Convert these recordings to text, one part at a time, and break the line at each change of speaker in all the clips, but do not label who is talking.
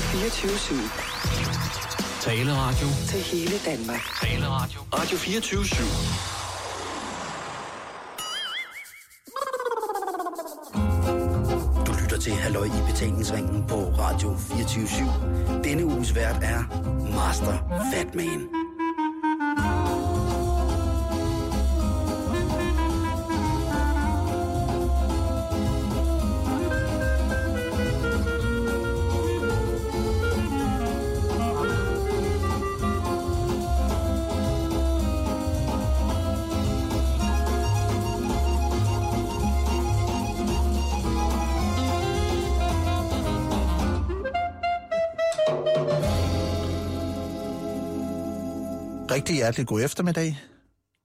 Radio 24 /7.
Taleradio.
Til hele Danmark.
Taleradio. Radio 24 /7.
Du lytter til Halløj i betalingsringen på Radio 24 /7. Denne uges vært er Master Fatman.
Hjertelig god eftermiddag.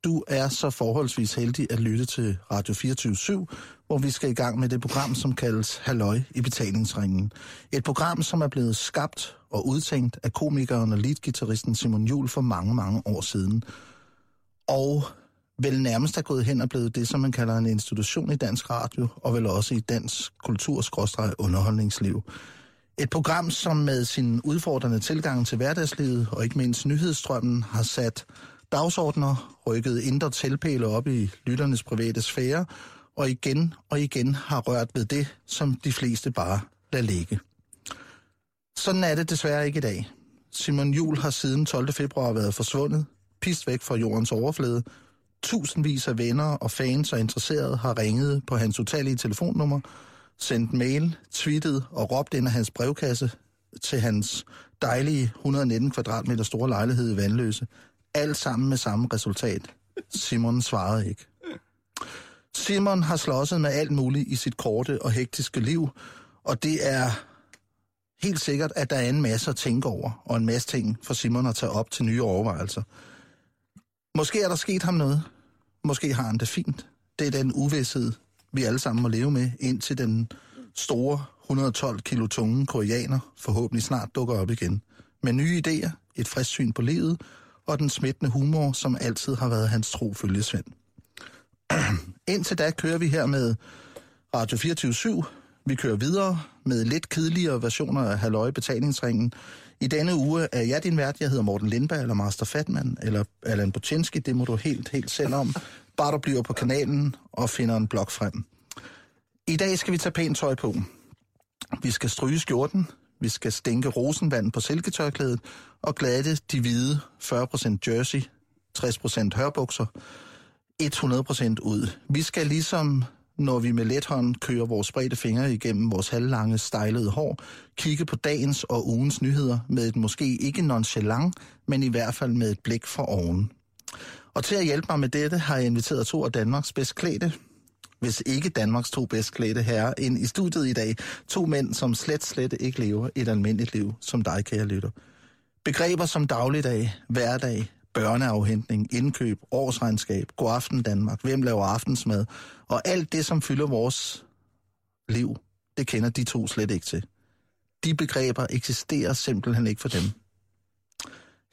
Du er så forholdsvis heldig at lytte til Radio 24 hvor vi skal i gang med det program, som kaldes Halløj i betalingsringen. Et program, som er blevet skabt og udtænkt af komikeren og leadgitarristen Simon Jul for mange, mange år siden. Og vel nærmest er gået hen og blevet det, som man kalder en institution i dansk radio, og vel også i dansk kultur underholdningsliv. Et program, som med sin udfordrende tilgang til hverdagslivet og ikke mindst nyhedsstrømmen har sat dagsordner, rykket indre tilpæle op i lytternes private sfære, og igen og igen har rørt ved det, som de fleste bare lader ligge. Sådan er det desværre ikke i dag. Simon Jul har siden 12. februar været forsvundet, pist væk fra jordens overflade. Tusindvis af venner og fans og interesserede har ringet på hans utallige telefonnummer, sendt mail, tweetet og råbt ind af hans brevkasse til hans dejlige 119 kvadratmeter store lejlighed i Vandløse. Alt sammen med samme resultat. Simon svarede ikke. Simon har slåsset med alt muligt i sit korte og hektiske liv, og det er helt sikkert, at der er en masse at tænke over, og en masse ting for Simon at tage op til nye overvejelser. Måske er der sket ham noget. Måske har han det fint. Det er den uvidshed, vi alle sammen må leve med, indtil den store 112 kilo tunge koreaner forhåbentlig snart dukker op igen. Med nye idéer, et frisk syn på livet og den smittende humor, som altid har været hans tro følgesvend. Indtil da kører vi her med Radio 24 Vi kører videre med lidt kedeligere versioner af Halløj Betalingsringen. I denne uge er jeg din vært. Jeg hedder Morten Lindberg, eller Master Fatman, eller Allan Botinski. Det må du helt, helt selv om. Bare du bliver på kanalen og finder en blog frem. I dag skal vi tage pænt tøj på. Vi skal stryge skjorten, vi skal stænke rosenvand på silketørklædet og glatte de hvide 40% jersey, 60% hørbukser, 100% ud. Vi skal ligesom, når vi med let hånd kører vores spredte fingre igennem vores halvlange, stejlede hår, kigge på dagens og ugens nyheder med et måske ikke nonchalant, men i hvert fald med et blik for oven. Og til at hjælpe mig med dette har jeg inviteret to af Danmarks bedst klædte, hvis ikke Danmarks to bedst klædte herrer, ind i studiet i dag. To mænd, som slet, slet ikke lever et almindeligt liv, som dig, kære lytter. Begreber som dagligdag, hverdag, børneafhentning, indkøb, årsregnskab, god aften Danmark, hvem laver aftensmad, og alt det, som fylder vores liv, det kender de to slet ikke til. De begreber eksisterer simpelthen ikke for dem.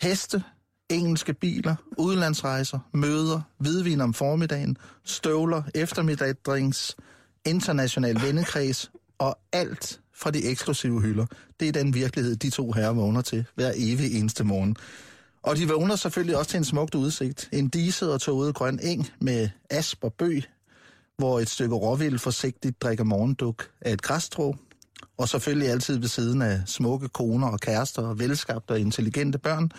Heste, engelske biler, udlandsrejser, møder, hvidvin om formiddagen, støvler, eftermiddagdrinks, international vennekreds og alt fra de eksklusive hylder. Det er den virkelighed, de to herrer vågner til hver evig eneste morgen. Og de vågner selvfølgelig også til en smukt udsigt. En diset og tåget grøn eng med asp og bøg, hvor et stykke råvild forsigtigt drikker morgenduk af et græstrå. Og selvfølgelig altid ved siden af smukke koner og kærester og velskabte og intelligente børn,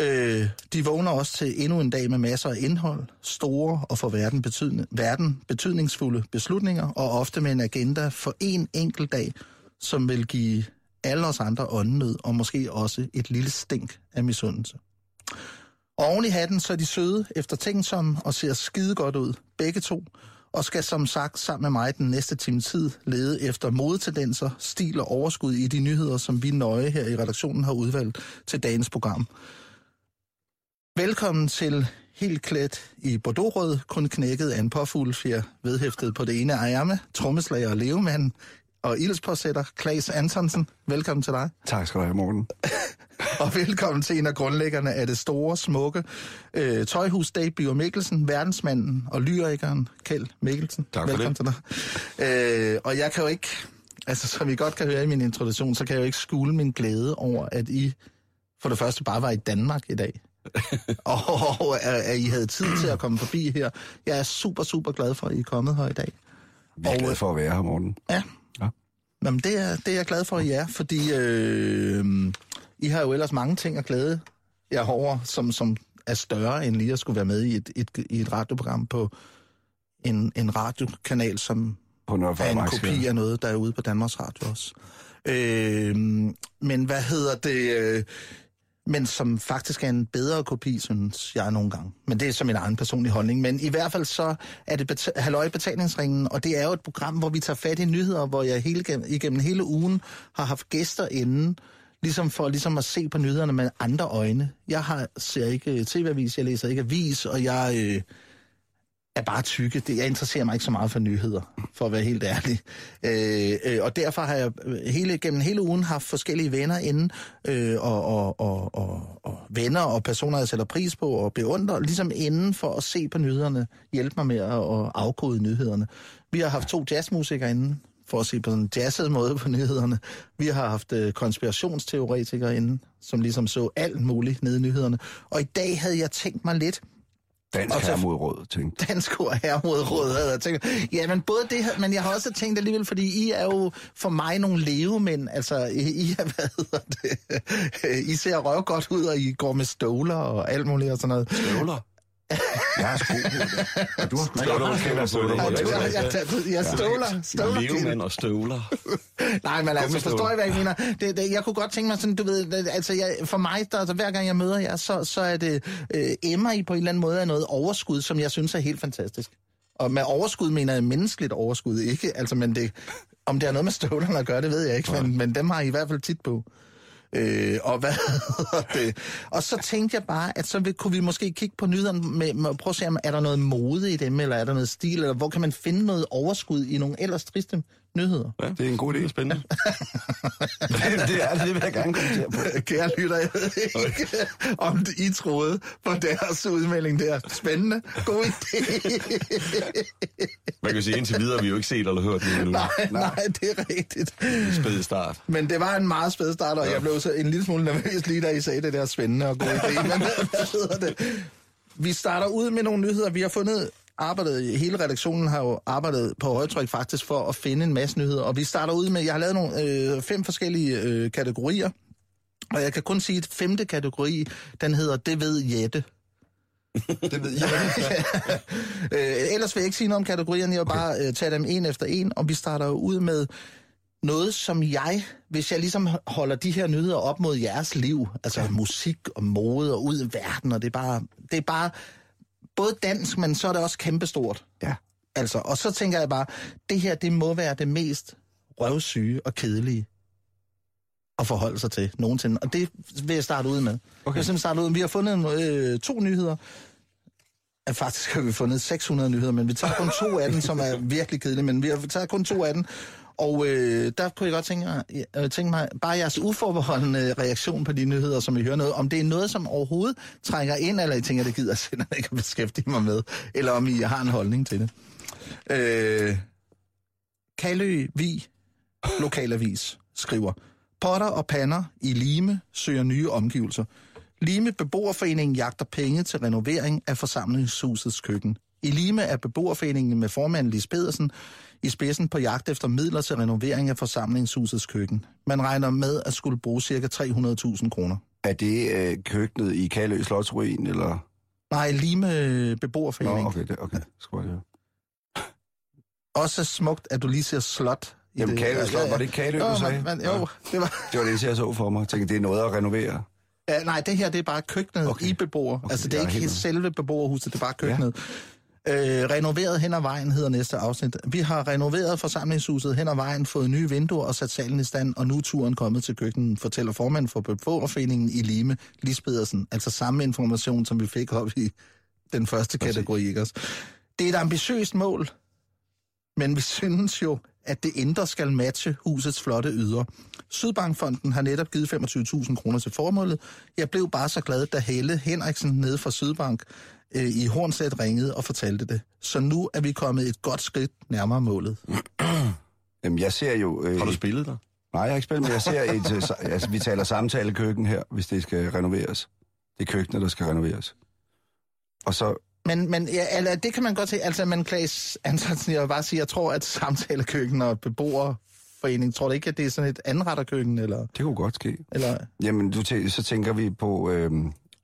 Øh, de vågner også til endnu en dag med masser af indhold, store og for verden, betydning, verden betydningsfulde beslutninger, og ofte med en agenda for en enkelt dag, som vil give alle os andre åndenød, og måske også et lille stink af misundelse. Og oven i hatten, så er de søde, eftertænksomme og ser skide godt ud, begge to, og skal som sagt sammen med mig den næste time tid lede efter modetendenser, stil og overskud i de nyheder, som vi nøje her i redaktionen har udvalgt til dagens program. Velkommen til helt klædt i Bordeaux-rød, kun knækket af en påfuglefjer, vedhæftet på det ene ærme, trommeslager og levemand og ildspåsætter, Klaas Antonsen. Velkommen til dig.
Tak skal du have, Morten.
og velkommen til en af grundlæggerne af det store, smukke øh, tøjhus Dave Biver Mikkelsen, verdensmanden og lyrikeren Kjeld Mikkelsen.
Tak for
velkommen
det.
til dig. Øh, og jeg kan jo ikke Altså, som I godt kan høre i min introduktion, så kan jeg jo ikke skule min glæde over, at I for det første bare var i Danmark i dag. og at, at I havde tid til at komme forbi her. Jeg er super, super glad for, at I er kommet her i dag.
Vi er glade for at være her, Morten.
Ja.
Ja.
Jamen, det er, det er jeg glad for, at I er, fordi øh, I har jo ellers mange ting at glæde jer over, som, som er større end lige at skulle være med i et, et, i et radioprogram på en, en radiokanal, som
På
er en kopi af noget, der er ude på Danmarks Radio også. Øh, men hvad hedder det? Men som faktisk er en bedre kopi, synes jeg nogle gange. Men det er som min egen personlige holdning. Men i hvert fald så er det bet- Halløj betalingsringen, og det er jo et program, hvor vi tager fat i nyheder, hvor jeg hele, igennem hele ugen har haft gæster inden, ligesom for ligesom at se på nyhederne med andre øjne. Jeg har, ser ikke øh, tv-avis, jeg læser ikke avis, og jeg øh, er bare tykke. Det, jeg interesserer mig ikke så meget for nyheder, for at være helt ærlig. Øh, øh, og derfor har jeg øh, hele, gennem hele ugen haft forskellige venner inde, øh, og, og, og, og, og venner og personer, jeg sætter pris på og beundrer, ligesom inden for at se på nyhederne, hjælpe mig med at, at afkode nyhederne. Vi har haft to jazzmusikere inde, for at se på sådan en jazzet måde på nyhederne. Vi har haft øh, konspirationsteoretikere inde, som ligesom så alt muligt nede i nyhederne. Og i dag havde jeg tænkt mig lidt,
Dansk
Og så-
her mod råd, tænkte
dansk ord her mod råd, havde jeg tænkt. Ja, men både det her, men jeg har også tænkt alligevel, fordi I er jo for mig nogle levemænd. Altså, I, I er, hvad hedder det? I ser røv godt ud, og I går med støvler og alt muligt og sådan noget.
Støvler.
Jeg har sko på det. Og du har sko på.
jeg, jeg, jeg støvler, støvler.
Levemand og støvler.
Nej, men altså, forstår I, hvad jeg mener? Det, det, jeg kunne godt tænke mig sådan, du ved, det, altså jeg, for mig, der, altså, hver gang jeg møder jer, så, så er det, øh, emmer I på en eller anden måde af noget overskud, som jeg synes er helt fantastisk. Og med overskud mener jeg menneskeligt overskud, ikke? Altså, men det, om det har noget med støvlerne at gøre, det ved jeg ikke, men, men dem har I i hvert fald tit på. Øh, og hvad det? Og så tænkte jeg bare, at så kunne vi måske kigge på nyhederne med, med prøve at se, om er der noget mode i dem, eller er der noget stil, eller hvor kan man finde noget overskud i nogle ellers triste nyheder?
Ja,
Det er en god idé.
spændende.
det er det, det vil jeg gerne kommentere på.
Kære lytter, jeg ved ikke, om det, I troede på deres udmelding der. Spændende. God idé.
Man kan sige, indtil videre har vi jo ikke set eller hørt det endnu.
nej, nej, det er rigtigt.
Spæd start.
Men det var en meget spæd start, og jeg blev så en lille smule nervøs lige da I sagde det der spændende og gode idé. Men hvad hedder det? Vi starter ud med nogle nyheder. Vi har fundet arbejdet, hele redaktionen har jo arbejdet på højtryk faktisk for at finde en masse nyheder. Og vi starter ud med, jeg har lavet nogle øh, fem forskellige øh, kategorier. Og jeg kan kun sige, at femte kategori, den hedder Det ved Jette.
Det ved jeg.
øh, ellers vil jeg ikke sige noget om kategorierne, jeg vil bare øh, tage dem en efter en, og vi starter jo ud med noget, som jeg, hvis jeg ligesom holder de her nyheder op mod jeres liv, altså musik og mode og ud i verden, og det er bare, det er bare både dansk, men så er det også kæmpestort.
Ja.
Altså, og så tænker jeg bare, det her, det må være det mest røvsyge og kedelige at forholde sig til nogensinde. Og det vil jeg starte ud med. Okay. Jeg vil simpelthen starte ud med, vi har fundet øh, to nyheder. Ja, faktisk har vi fundet 600 nyheder, men vi tager kun to af dem, som er virkelig kedelige, men vi har taget kun to af dem. Og øh, der kunne jeg godt tænke, mig- øh, tænke mig, bare jeres uforbeholdende øh, reaktion på de nyheder, som I hører noget, om det er noget, som overhovedet trænger ind, eller I tænker, det gider jeg simpelthen ikke at beskæftige mig med, eller om I har en holdning til det. Øh, Kalø Vi, lokalavis, skriver, Potter og pander i Lime søger nye omgivelser. Lime Beboerforeningen jagter penge til renovering af forsamlingshusets køkken. I Lime er beboerforeningen med formand Lis Pedersen i spidsen på jagt efter midler til renovering af forsamlingshusets køkken. Man regner med at skulle bruge ca. 300.000 kroner.
Er det øh, køkkenet i Kalø Slotsruin, eller?
Nej, Lime
Nå,
Beboerforening.
okay, det, okay. Jeg høre.
Også smukt, at du lige siger slot. i
Jamen,
det.
Kalø Slot, var det ikke Kalø, du
jo,
sagde?
Men, men, jo, det var...
Det var det, jeg så for mig. Jeg tænkte, det er noget at renovere.
Ja, nej, det her det er bare køkkenet okay. I beboer. Okay, altså, det er ikke
helt
selve beboerhuset, det er bare køkkenet. Ja. Øh, renoveret hen ad vejen hedder næste afsnit. Vi har renoveret forsamlingshuset hen ad vejen, fået nye vinduer og sat salen i stand, og nu er turen kommet til køkkenet, fortæller formand for beboerforeningen i Lime, Lis Pedersen. Altså samme information, som vi fik op i den første kategori, ikke også? Det er et ambitiøst mål, men vi synes jo, at det indre skal matche husets flotte yder. Sydbankfonden har netop givet 25.000 kroner til formålet. Jeg blev bare så glad, da Helle Henriksen nede fra Sydbank øh, i Hornslet ringede og fortalte det. Så nu er vi kommet et godt skridt nærmere målet.
Jamen, jeg ser jo... Øh,
Har du spillet der?
Nej, jeg har ikke spillet, men jeg ser et... øh, altså, vi taler samtalekøkken her, hvis det skal renoveres. Det er køkkenet, der skal renoveres. Og så...
Men, men ja, eller, det kan man godt se. Altså, man Klaas Antonsen, jeg vil bare sige, jeg tror, at samtalekøkken og beboerforening, tror du ikke, at det er sådan et anretterkøkken, eller...
Det kunne godt ske.
eller
Jamen, du tæ- så tænker vi på, øh,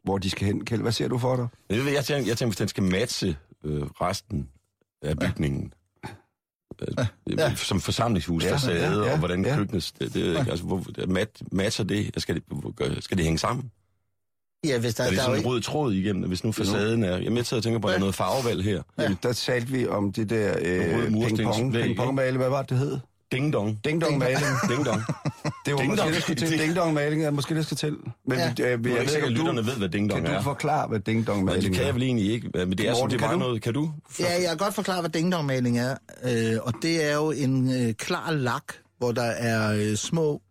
hvor de skal hen. Kjeld, hvad ser du for dig?
Jeg, ved, jeg, tænker, jeg tænker, hvis den skal matche øh, resten af bygningen. Øh,
Ja.
Som forsamlingshus,
Ja,
facade,
ja, ja,
og hvordan
ja.
køkkenet... Det, det, altså, hvor, mat, matcher det? Skal det, skal det hænge sammen?
Ja, hvis der,
Er det
der er
sådan en
ikke...
rød tråd igennem, hvis nu facaden er... Jeg sidder og tænker på, at der er noget farvevalg her.
Ja. Jamen, der talte vi om det der øh, ping-pong. Hvad var det, det hed?
Ding dong.
Ding dong maling.
Ding dong.
Det var
Ding
måske,
dong.
det skulle til. Ding dong maling er måske, det skal til. Men
Ja.
øh,
Jeg er ikke sikker, at lytterne ved, hvad ding dong
Kan
er.
du forklare, hvad ding dong maling
det kan
er?
jeg vel egentlig ikke. Men det er,
Morten,
det er
kan
bare
du?
noget... Kan du?
Ja, jeg kan godt forklare, hvad dingdongmaling er. Øh, og det er jo en øh, klar lak, hvor der er øh, små,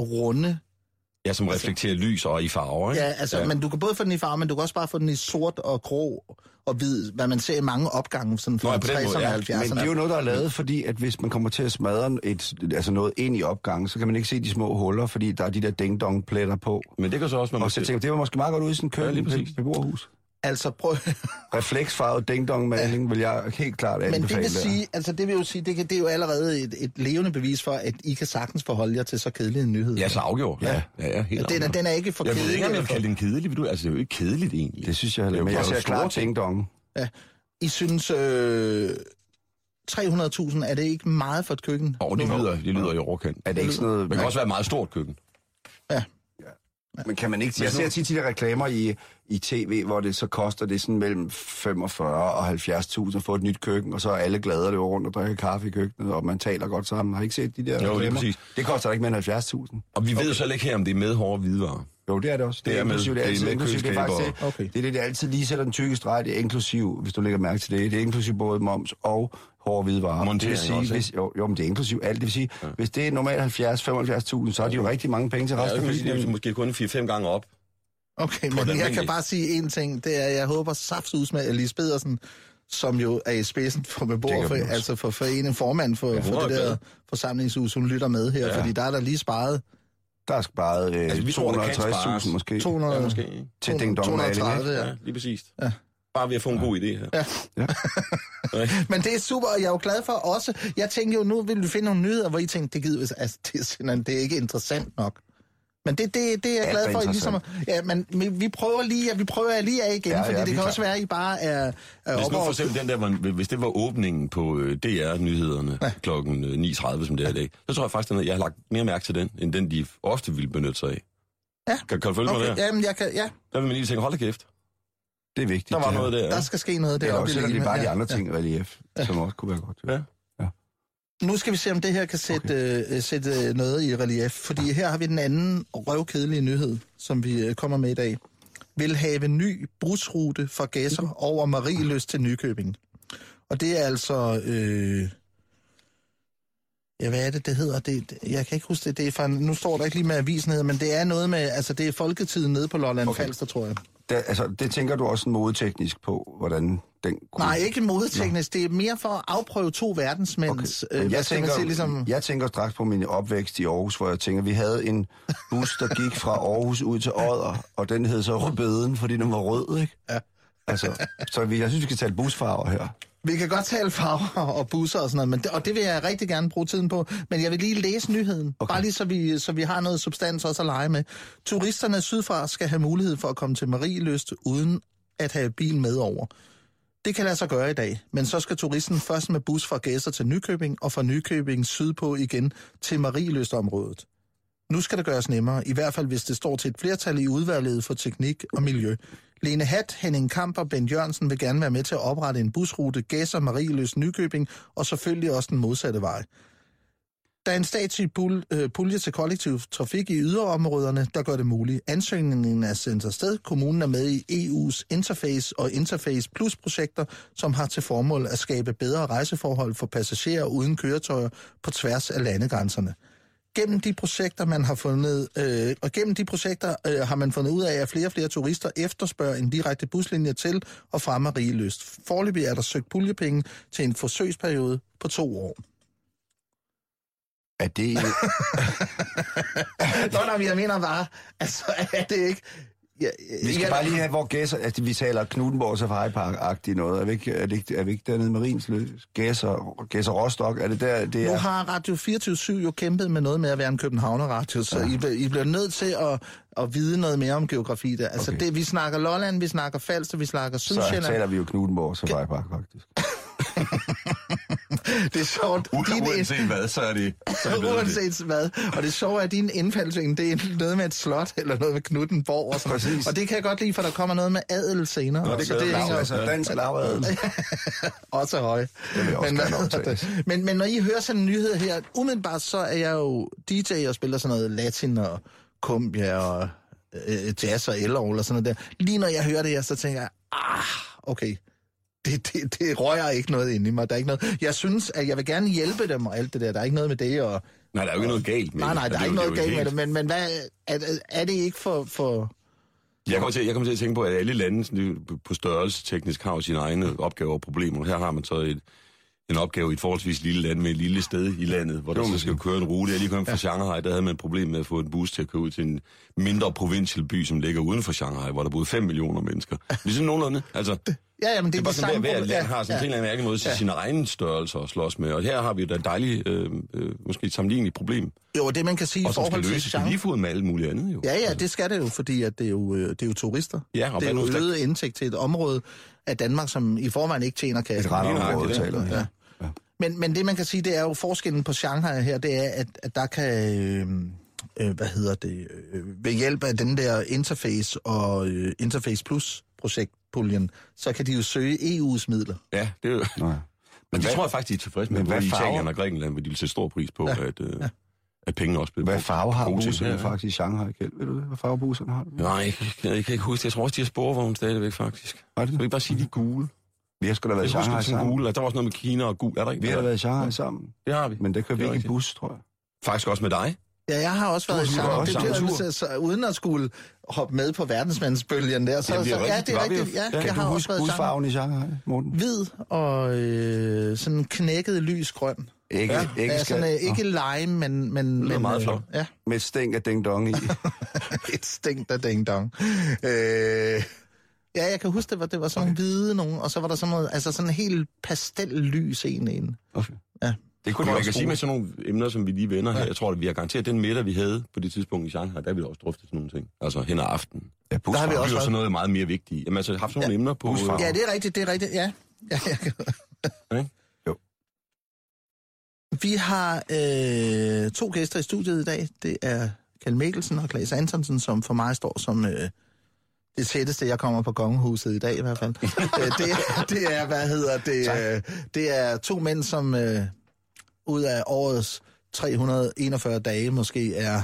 runde...
Ja, som reflekterer lys og i farver, ikke?
Ja, altså, ja. men du kan både få den i farve, men du kan også bare få den i sort og grå og hvid, hvad man ser i mange opgange, sådan fra
Nå, ja, på den
60'erne
måde,
og
ja.
70'erne.
Men det er jo noget, der er lavet, fordi at hvis man kommer til at smadre et, altså noget ind i opgangen, så kan man ikke se de små huller, fordi der er de der ding-dong-pletter på.
Men det kan så også... Man
Og så tænker det var måske meget godt ud i sådan en
Ja, lige
køkken
præcis.
ja, beboerhus.
Altså, prøv...
Refleksfarvet ding-dong-maling vil jeg helt klart
Men
anbefale.
det vil sige, altså det vil jo sige, det, kan, det er jo allerede et, et levende bevis for, at I kan sagtens forholde jer til så kedelig en nyhed.
Ja, så afgjort. Ja, ja, ja helt
den, er, den er ikke for
Jeg ved
kedelig.
ikke, om jeg vil kalde den kedelig. Du, altså, det er jo ikke kedeligt egentlig.
Det synes jeg
er
heller
jo
Men jeg ser
store
klart ding-dong.
I synes, øh, 300.000, er det ikke meget for et køkken?
Og det lyder, det lyder i overkant.
Er det ikke sådan noget...
Det kan også være et meget stort køkken.
Men kan man ikke... Jeg ser tit de reklamer i, i tv, hvor det så koster det sådan mellem 45 og 70.000 at få et nyt køkken, og så er alle glade og løber rundt og drikker kaffe i køkkenet, og man taler godt sammen. Har I ikke set de der
lige
reklamer?
præcis.
Det koster da ikke mere end 70.000.
Og vi ved jo så heller ikke her, om det er med hårde hvidevarer.
Jo, det er det også.
Det er med-
inklusiv,
det er
altid
med
inklusiv. Det er faktisk det,
Okay.
det, er det, det altid lige sætter den tykke streg. Det er inklusiv, hvis du lægger mærke til det. Det er inklusiv både moms og hårde hvidevarer.
Montering
det vil sige,
også,
hvis, jo, jo, men det er inklusiv alt. Det vil sige, ja. hvis det er normalt 70-75.000, så er det jo rigtig mange penge til
Ja,
resten
det
af
kan sige, det er
familien.
måske kun 4-5 gange op.
Okay, men jeg kan bare sige én ting. Det er, jeg håber saftus med Alice Pedersen, som jo er i spidsen for beboer, for, altså for foreningen formand for,
Ja,
ja, for
er
det der
glad.
forsamlingshus, hun lytter med her,
Ja.
ja. fordi der er der lige sparet
Der er sparet øh,
Altså, vi tror, der kan
250.000
spares.
måske
200,
Ja, måske. ikke?
til ding dong
230, ja.
Ja, lige præcis.
Ja.
Bare ved at få en god idé her.
Ja.
Ja.
Men det er super, og jeg er jo glad for også. Jeg tænkte jo, nu vil vi finde nogle nyheder, hvor I tænkte, det gider altså, det, er simpelthen, det er ikke interessant nok. Men det, det, det er jeg
Alt
glad for, at I ligesom... Ja, men vi- prøver lige, ja, vi prøver lige af igen,
Ja,
ja,
ja,
fordi
vi
det kan
er
også være, at I bare er, er
Hvis nu for eksempel den der, var, hvis det var åbningen på øh, DR-nyhederne ja. klokken øh, 9.30, som det er i dag, så tror jeg faktisk, at jeg har lagt mere mærke til den, end den, de ofte ville benytte sig af.
Ja.
Kan, kan du følge mig
Okay,
der?
jamen, jeg kan, ja,
Der vil man lige tænke, hold da kæft.
Det er vigtigt.
Der var noget der.
der skal ske noget
Ja,
deroppe
og
i
så er
livet.
det bare de
Ja,
andre
ja.
ting i relief, som også kunne være godt.
Ja.
Nu skal vi se, om det her kan sætte, okay. øh, sætte øh, noget i relief, fordi her har vi den anden røvkedelige nyhed, som vi øh, kommer med i dag. Vil have ny busrute fra Gæsser over Marieløs til Nykøbing. Og det er altså... Øh, ja, hvad er det, det hedder? Det, jeg kan ikke huske det. det er fra, nu står der ikke lige med avisen, men det er noget med... Altså, det er Folketiden nede på Lolland okay. Falster, tror jeg.
Der, altså, det tænker du også modeteknisk på, hvordan den kunne...
Nej, ikke modeteknisk. Det er mere for at afprøve to verdensmænds... Okay. Øh,
jeg, tænker,
sige, ligesom...
jeg tænker straks på min opvækst i Aarhus, hvor jeg tænker, vi havde en bus, der gik fra Aarhus ud til Odder, og den hed så Rødbeden, fordi den var rød, ikke?
Ja.
Altså, så vi, jeg synes, vi skal tale busfarver her.
Vi kan godt tale farver og busser og sådan noget, men det, og det vil jeg rigtig gerne bruge tiden på. Men jeg vil lige læse nyheden, okay. bare lige så vi, så vi har noget substans også at lege med. Turisterne sydfra skal have mulighed for at komme til Marieløst uden at have bil med over. Det kan lade sig gøre i dag, men så skal turisten først med bus fra Gæsser til Nykøbing og fra Nykøbing sydpå igen til Marieløstområdet. Nu skal det gøres nemmere, i hvert fald hvis det står til et flertal i udvalget for teknik og miljø. Lene Hat, Henning Kamp og Bent Jørgensen vil gerne være med til at oprette en busrute Gæsser, Marieløs, Nykøbing og selvfølgelig også den modsatte vej. Der er en statslig pul- øh, pulje til kollektiv trafik i yderområderne, der gør det muligt. Ansøgningen er sendt afsted. Kommunen er med i EU's Interface og Interface Plus projekter, som har til formål at skabe bedre rejseforhold for passagerer uden køretøjer på tværs af landegrænserne. Gennem de projekter, man har fundet, øh, og gennem de projekter øh, har man fundet ud af, at flere og flere turister efterspørger en direkte buslinje til og fra Marieløst. Forløbig er der søgt puljepenge til en forsøgsperiode på to år.
Er det...
Nå, nej, jeg mener bare, altså er det ikke... Ja,
Vi skal
ja,
bare lige have, hvor gæsser... Altså, vi taler Knuttenborg Safari Park-agtigt noget. Er vi ikke, er det ikke, er vi ikke dernede med Rinsløs? Gæsser, Gæsser Rostock? Er det der, det
Nu
er...
har Radio 24 jo kæmpet med noget med at være en Københavner-radio, så ja. I, bliver- I bliver nødt til at, at vide noget mere om geografi der. Altså,
Okay.
det, vi snakker Lolland, vi snakker Falster, vi snakker
Så
Sydsjælland.
taler vi jo Knuttenborg Safari Park, faktisk.
Det er sjovt. Din,
Uanset hvad, så er det... Så er det, det.
uanset hvad. Og det sjove er, at din indfaldsvinkel, det er noget med et slot, eller noget med Knuttenborg og sådan. Og det kan jeg godt lide, for der kommer noget med adel senere.
Nå,
og
det
så det
der.
hænger
Altså, dansk lavadel.
også
også
men, men, men når I hører sådan en nyhed her, umiddelbart så er jeg jo DJ og spiller sådan noget latin og kumbia og øh, jazz og elov og sådan noget der. Lige når jeg hører det her, så tænker jeg, ah, okay, det, det, det rører ikke noget ind i mig. Der er ikke noget. Jeg synes, at jeg vil gerne hjælpe dem og alt det der. Der er ikke noget med det. Og...
Nej, der er jo ikke noget galt med
Nej,
det.
nej, der
Og
er
det
ikke noget
er
galt med
helt-
det. Men, men hvad, er, er det ikke for... for...
Jeg kommer, til, jeg kommer til at tænke på, at alle lande sådan, på størrelse teknisk har sine egne opgaver og problemer. Her har man så et, en opgave i et forholdsvis lille land med et lille sted i landet, hvor der så skal køre en rute. Jeg er lige kommet fra Shanghai, der havde man et problem med at få en bus til at køre ud til en mindre provincial by, som ligger uden for Shanghai, hvor der boede 5 millioner mennesker. Ligesom nogenlunde. Altså, det
Ja, jamen, det,
er
er
bare sådan, at hver
proble-
land har sådan
ja,
ja. en eller anden mærkelig måde til sine egne størrelser at slås med. Og her har vi da et dejligt, øh, øh, måske et sammenligneligt problem.
Jo, det man kan sige i forhold til Shanghai...
lige fod med alle mulige andet, jo.
Ja, ja, det skal det jo, fordi at det, er jo, øh, det er jo turister.
Ja, og
det er jo
nu, der-
øget indtægt til et område af Danmark, som i forvejen ikke tjener kassen.
Et ret område, taler.
Ja. Men, men det, man kan sige, det er jo forskellen på Shanghai her, det er, at, at der kan, øh, øh, hvad hedder det, øh, ved hjælp af den der Interface og øh, Interface Plus projektpuljen, så kan de jo søge EU's midler.
Ja, det er jo...
Nå, ja.
Men det
hvad-
tror jeg faktisk, de er tilfredse med,
men hvad
i Italien
farver-
og Grækenland, hvor de vil sætte stor pris på, ja. at, øh, ja. at pengene også bliver
Hvad farve har busserne
Ja, ja.
faktisk i Shanghai, Kjeld? Ved du det? Hvad farve busserne har?
Nej, jeg, kan- jeg kan ikke huske det. Jeg tror også, de har sporvogne stadigvæk, faktisk.
Var det det?
ikke bare sige, de er gule?
Vi har sgu da været i
Jeg
Shanghai sammen.
gule. og Der var også noget med Kina og gul. Er der ikke?
Vi har da været i Shanghai sammen.
Det har vi.
Men det kører vi
er
ikke i bus, tror jeg.
Faktisk også med dig.
Ja, jeg har også været i
samme
så, uden at skulle hoppe med på verdensmandsbølgen der. Så,
Jamen, det er
så, ja, det er rigtigt. Ja,
Ja,
jeg har også været
busfarven i Shanghai, Morten?
Hvid og øh, sådan knækket lys grøn.
Ikke,
Ja,
ikke,
Ja, sådan, øh, ikke lime, men... men, men
meget
øh,
flot.
Ja,
med et stænk af ding dong i.
et stænk af ding dong. Øh, ja, jeg kan huske, det var, det var sådan nogle hvide nogen, og så var der sådan noget, altså sådan en helt pastellys en en.
Okay.
Ja.
Det kunne man kan sige med sådan nogle emner, som vi lige vender her. Jeg tror, at vi har garanteret den middag, vi havde på det tidspunkt i Shanghai, der har vi også drøftet sådan nogle ting. Altså hen ad aftenen.
Ja,
Der har vi også
sådan noget meget mere vigtigt. Jamen altså, haft sådan nogle emner på...
busfarver.
Øh,
Ja, det er rigtigt, det er rigtigt, ja. ja, ja.
Ikke?
Jo.
Vi har øh, to gæster i studiet i dag. Det er Kjell Mikkelsen og Klaas Antonsen, som for mig står som øh, det tætteste, jeg kommer på kongehuset i dag i hvert fald. øh, det, det er, hvad hedder det, øh, det er to mænd, som øh, ud af årets 341 dage måske er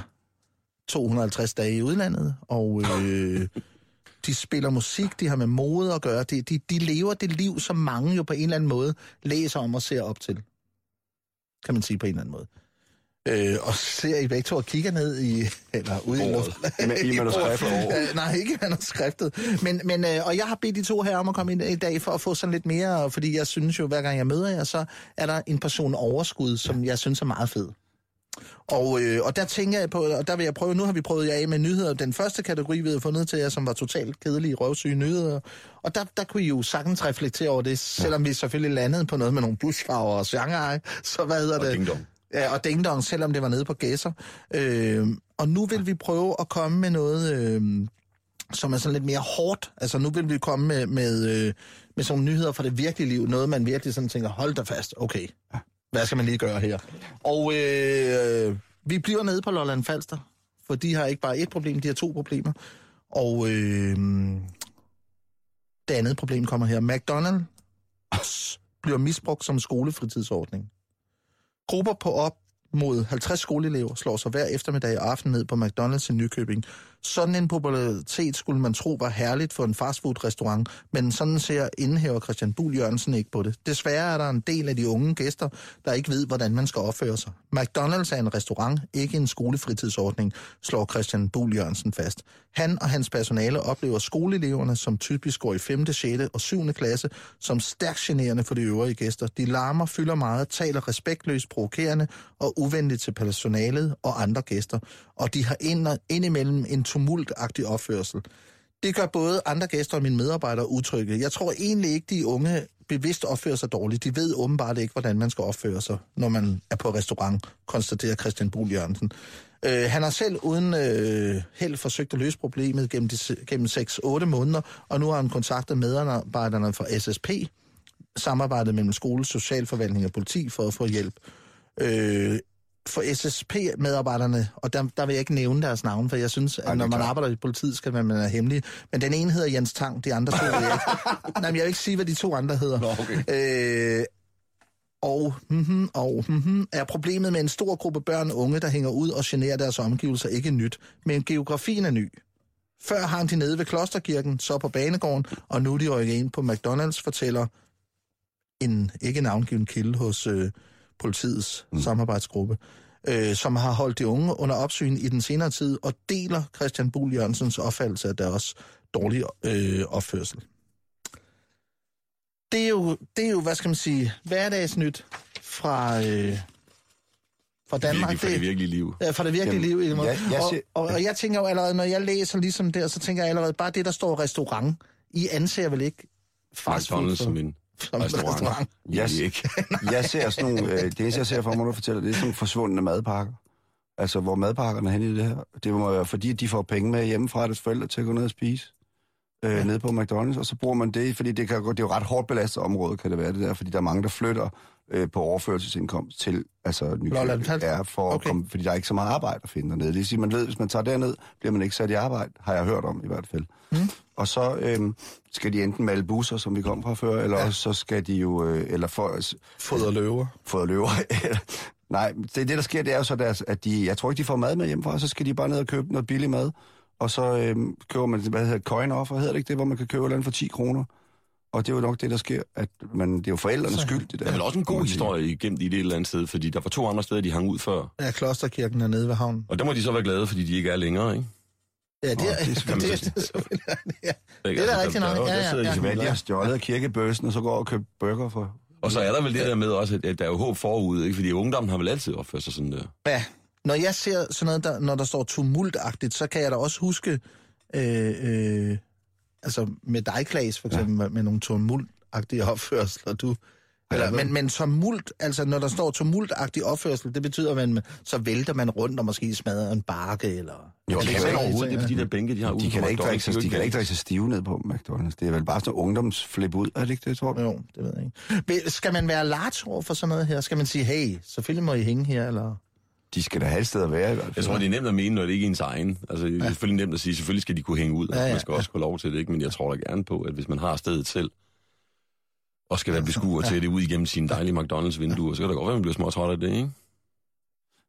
250 dage i udlandet, og øh, de spiller musik, de har med mode at gøre, de, de, de lever det liv, som mange jo på en eller anden måde læser om og ser op til. Kan man sige på en eller anden måde. Øh, og ser I begge to og kigger ned i, eller ude i
Bordet.
luften.
Med- i manuskriptet.
Øh, nej, ikke i manuskriptet. Men, men, øh, og jeg har bedt de to her om at komme ind i dag for at få sådan lidt mere, fordi jeg synes jo, hver gang jeg møder jer, så er der en person overskud, som jeg synes er meget fed. Og, øh, og der tænker jeg på, og der vil jeg prøve, nu har vi prøvet jer af med nyheder. Den første kategori, vi havde fundet til jer, som var totalt kedelige, røvsyge nyheder. Og der, der kunne I jo sagtens reflektere over det, selvom vi selvfølgelig landede på noget med nogle busfarver og Shanghai. Så hvad hedder
Og
det?
ding dong.
Ja, og Ding Dong, selvom det var nede på Gæsser. Øh, og nu vil vi prøve at komme med noget, øh, som er sådan lidt mere hårdt. Altså nu vil vi komme med, med, øh, med sådan nogle nyheder fra det virkelige liv. Noget, man virkelig sådan tænker, hold da fast, okay. Hvad skal man lige gøre her? Og øh, vi bliver nede på Lolland Falster, for de har ikke bare et problem, de har to problemer. Og øh, det andet problem kommer her. McDonald's bliver misbrugt som skolefritidsordning. Grupper på op mod 50 skoleelever slår sig hver eftermiddag og aften ned på McDonald's i Nykøbing. Sådan en popularitet skulle man tro var herligt for en fastfood-restaurant, men sådan ser indhæver Christian Buhl Jørgensen ikke på det. Desværre er der en del af de unge gæster, der ikke ved, hvordan man skal opføre sig. McDonald's er en restaurant, ikke en skolefritidsordning, slår Christian Buhl Jørgensen fast. Han og hans personale oplever skoleeleverne, som typisk går i 5., 6. og 7. klasse, som stærkt generende for de øvrige gæster. De larmer, fylder meget, taler respektløst, provokerende og uvenligt til personalet og andre gæster, og de har ind, indimellem en tumultagtig opførsel. Det gør både andre gæster og mine medarbejdere utrygge. Jeg tror egentlig ikke, de unge bevidst opfører sig dårligt. De ved åbenbart ikke, hvordan man skal opføre sig, når man er på restaurant, konstaterer Christian Buhl Jørgensen. Øh, han har selv uden øh, held forsøgt at løse problemet gennem, de, gennem 6-8 måneder, og nu har han kontaktet medarbejderne fra SSP, samarbejdet mellem skole, socialforvaltning og politi for at få hjælp. Øh, for SSP-medarbejderne, og der, der vil jeg ikke nævne deres navn, for jeg synes, at
Ej,
når man
klart.
arbejder i politiet, skal man være hemmelig. Men den ene hedder Jens Tang, de andre to ved jeg ikke. Nej, men jeg vil ikke sige, hvad de to andre hedder.
Nå, okay.
Øh, og, mm-hmm, og mm-hmm, er problemet med en stor gruppe børn og unge, der hænger ud og generer deres omgivelser, ikke nyt. Men geografien er ny. Før hang de nede ved Klosterkirken, så på banegården, og nu er de rykket ind på McDonald's, fortæller en ikke navngiven kilde hos øh, politiets mm. samarbejdsgruppe, øh, som har holdt de unge under opsyn i den senere tid, og deler Christian Buhl Jørgensens opfattelse af deres dårlige øh, opførsel. Det er, jo, det er jo, hvad skal man sige, hverdagsnyt fra, øh, fra Danmark.
Virkelig, for det virkelige liv.
Ja, fra det virkelige
Jamen,
liv. i måde.
jeg- jeg
og, og, og jeg tænker jo allerede, når jeg læser ligesom der, så tænker jeg allerede, bare det, der står restaurant, I anser vel ikke fast
McDonald's som en
som
restaurant.
restaurant.
Jeg,
ikke.
jeg ser sådan nogle, øh, det eneste, jeg ser for mig, når du fortæller, det er sådan nogle forsvundne madpakker. Altså, hvor madpakkerne er henne i det her. Det må være, fordi de får penge med hjemmefra deres forældre til at gå ned og spise. Øh, ja. Nede på McDonald's, og så bruger man det, fordi det, kan, gå- det er jo ret hårdt belastet område, kan det være det der, fordi der er mange, der flytter øh, på overførselsindkomst til altså, Nykøbing, er for
Okay.
okay. komme, fordi der er ikke så meget arbejde at finde dernede. Det vil sige, man ved, hvis man tager derned, bliver man ikke sat i arbejde, har jeg hørt om i hvert fald.
Mm.
Og så øh, skal de enten male busser, som vi kom fra før, eller ja. også så skal de jo, øh, eller for,
Foder løver.
fået løver. Nej, det, det der sker, det er jo så, deres, at de, jeg tror ikke, de får mad med hjemmefra, så skal de bare ned og købe noget billig mad. Og så øhm, køber man, hvad hedder coin offer, hedder det ikke det, hvor man kan købe et eller andet for 10 kroner. Og det er jo nok det, der sker, at man, det er jo forældrenes
Så-
skyld, det der.
Der er vel også en god historie gemt i det et eller andet sted, fordi der var to andre steder, de hang ud før.
Ja, Klosterkirken er nede ved havnen.
Og der må de så være glade, fordi de ikke er længere, ikke?
Ja, det er,
det er
det,
selvfølgelig-
det, er? Det er
Altså,
rigtigt
der-
nok.
der-
Ja,
der
ja,
sidder de
ja.
så
Hvad de
glade.
har stjålet af kirkebøssen, og så går og køber burger for.
Og så er der vel det der med også, at- at der er jo håb forud, ikke? Fordi ungdommen har vel altid opført sig sådan der.
Ja, når jeg ser sådan noget, der, når der står tumultagtigt, så kan jeg da også huske, øh, øh, altså med dig, Klaas, for eksempel, ja. med nogle tumultagtige opførsler, du... Eller, men, men tumult, altså når der står tumultagtig opførsel, det betyder, at man, så vælter man rundt og måske smadrer en barke, eller...
Jo, det kan man
overhovedet, det er fordi, de der bænke, de har ude
De kan ikke drikke de kan
ikke
ikke drikke sig stive ned på McDonald's. Det er vel bare sådan ungdomsflip ud, er det ikke det, tror du?
Jo, det ved jeg ikke. Skal man være large over for sådan noget her? Skal man sige, hey, selvfølgelig må I hænge her, eller...
De skal da have et sted at være i hvert fald.
Jeg tror, det er nemt at mene, når det ikke er ens egen. Altså, det er selvfølgelig nemt at sige, selvfølgelig skal de kunne hænge ud, og
Ja, ja,
man skal
ja.
også få lov til det, ikke? Men jeg tror da gerne på, at hvis man har stedet selv, og skal være beskuer til det ud igennem sine dejlige McDonald's-vinduer, så kan det godt være, at man bliver småtræt af det, ikke?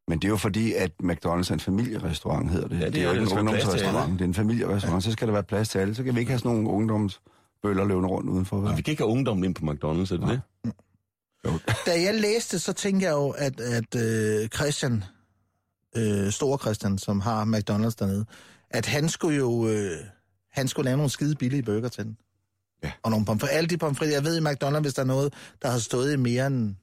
Men det er jo fordi, at McDonald's er en familierestaurant, hedder det.
Ja, det
det er jo ikke en ungdomsrestaurant, det er en familierestaurant. Så skal der være plads til alle. Så kan vi ikke have sådan nogle ungdomsbøller løbende rundt udenfor.
Og
Vel?
vi kan ikke have ungdommen ind på McDonald's, er det
Nej.
det?
Da jeg læste, så tænkte jeg jo, at, at øh, Christian, øh, Store Christian, som har McDonald's dernede, at han skulle jo øh, han skulle lave nogle skide billige burger til den.
Ja.
Og nogle pomfritter. Alle de pomfritter, jeg ved i McDonald's, hvis der er noget, der har stået i mere end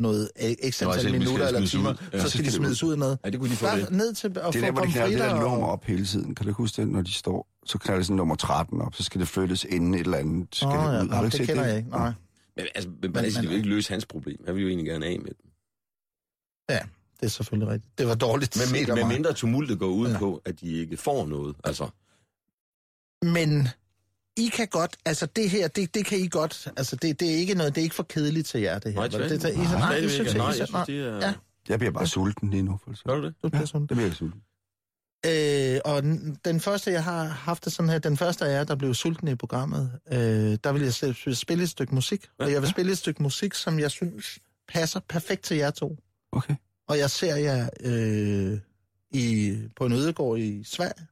noget
Nå, altså,
antal minutter eller timer,
Ja,
så skal de
det
smides ud af noget.
Ja, det kunne de få det.
ned til at
Det er der, hvor de knalder det der nummer op hele tiden. Kan du huske det, når de står? Så knalder sådan nummer 13 op, så skal det flyttes inden et eller andet. Skal det
ja,
ud. Har du ikke
det
set
kender
det?
jeg ikke. Nej.
Men altså, men, men, altså, det vil ikke løse hans problem. Han vil jo egentlig gerne af med det.
Ja, det er selvfølgelig rigtigt. Det var dårligt.
Men, med, med mindre tumultet går ud
Ja.
på, at de ikke får noget. Altså,
Men I kan godt, altså det her, det, det kan I godt, altså det, det er ikke noget, det er ikke for kedeligt til jer, det her.
nej,
det,
tværtimod.
det, I,
Nej, det
synes,
ikke.
I
Nej,
synes-
jeg synes, det er...
Ja.
Jeg bliver bare sulten lige nu. For det.
Gør du det?
du bliver sådan.
Det bliver jeg sulten.
Øh, og den, den første, jeg har haft det sådan her, den første af jer, der blev sulten i programmet, øh, der vil jeg spille et stykke musik. Og jeg vil spille et stykke musik, som jeg synes passer perfekt til jer to.
Okay.
Og jeg ser jer øh, i, på en ødegård i Sverige.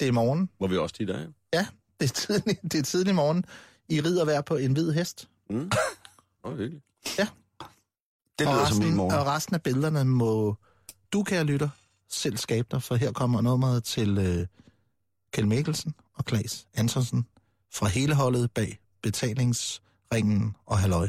Det er morgen.
Hvor vi også tit er.
Det er tidlig, det er tidlig morgen. I rider hver på en hvid hest.
Mm. Åh, virkelig.
Det
og
lyder som
resten,
min morgen.
Og resten af billederne må du, kære lytter, selv skabe dig, for her kommer nummeret til øh, Kjell Mikkelsen og Klaas Antonsen fra hele holdet bag betalingsringen og halløj.